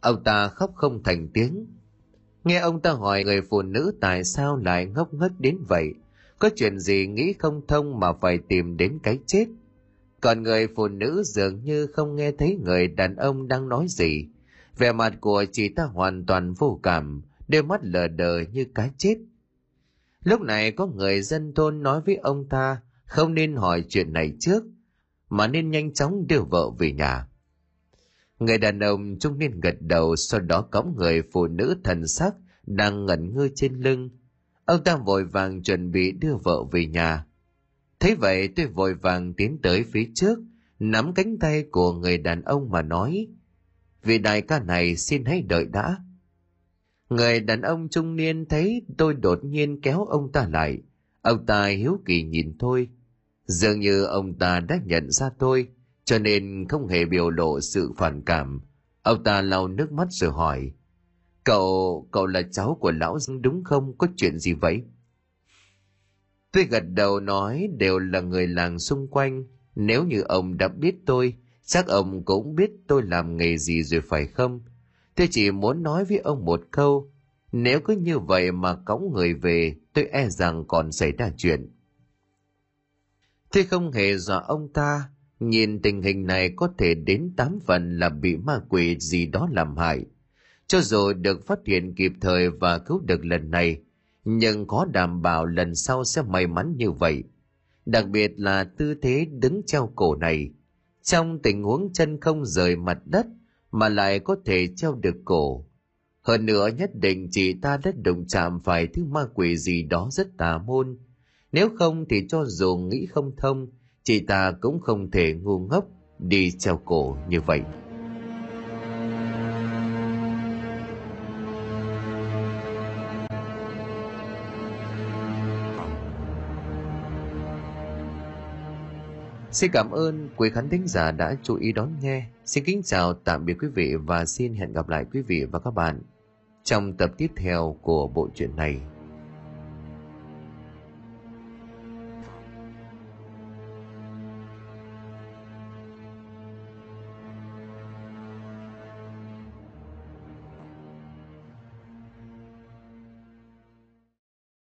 ông ta khóc không thành tiếng. Nghe ông ta hỏi người phụ nữ tại sao lại ngốc nghếch đến vậy, có chuyện gì nghĩ không thông mà phải tìm đến cái chết còn người phụ nữ dường như không nghe thấy người đàn ông đang nói gì vẻ mặt của chị ta hoàn toàn vô cảm đôi mắt lờ đờ như cái chết lúc này có người dân thôn nói với ông ta không nên hỏi chuyện này trước mà nên nhanh chóng đưa vợ về nhà. Người đàn ông trung niên gật đầu sau đó cõng người phụ nữ thần sắc đang ngẩn ngơ trên lưng. Ông ta vội vàng chuẩn bị đưa vợ về nhà. Thế vậy tôi vội vàng tiến tới phía trước, nắm cánh tay của người đàn ông mà nói, vị đại ca này xin hãy đợi đã. Người đàn ông trung niên thấy tôi đột nhiên kéo ông ta lại, ông ta hiếu kỳ nhìn tôi. Dường như ông ta đã nhận ra tôi, cho nên không hề biểu lộ sự phản cảm. Ông ta lau nước mắt rồi hỏi, cậu, cậu là cháu của lão đúng không? Có chuyện gì vậy? Tôi gật đầu nói đều là người làng xung quanh, nếu như ông đã biết tôi, chắc ông cũng biết tôi làm nghề gì rồi phải không? Tôi chỉ muốn nói với ông một câu, nếu cứ như vậy mà cõng người về, tôi e rằng còn xảy ra chuyện. Tôi không hề dọa ông ta, nhìn tình hình này có thể đến tám phần là bị ma quỷ gì đó làm hại. Cho dù được phát hiện kịp thời và cứu được lần này, nhưng có đảm bảo lần sau sẽ may mắn như vậy. Đặc biệt là tư thế đứng treo cổ này, trong tình huống chân không rời mặt đất mà lại có thể treo được cổ. Hơn nữa nhất định chị ta đã đụng chạm phải thứ ma quỷ gì đó rất tà môn. Nếu không thì cho dù nghĩ không thông, chị ta cũng không thể ngu ngốc đi treo cổ như vậy. Xin cảm ơn quý khán thính giả đã chú ý đón nghe. Xin kính chào, tạm biệt quý vị và xin hẹn gặp lại quý vị và các bạn trong tập tiếp theo của bộ truyện này.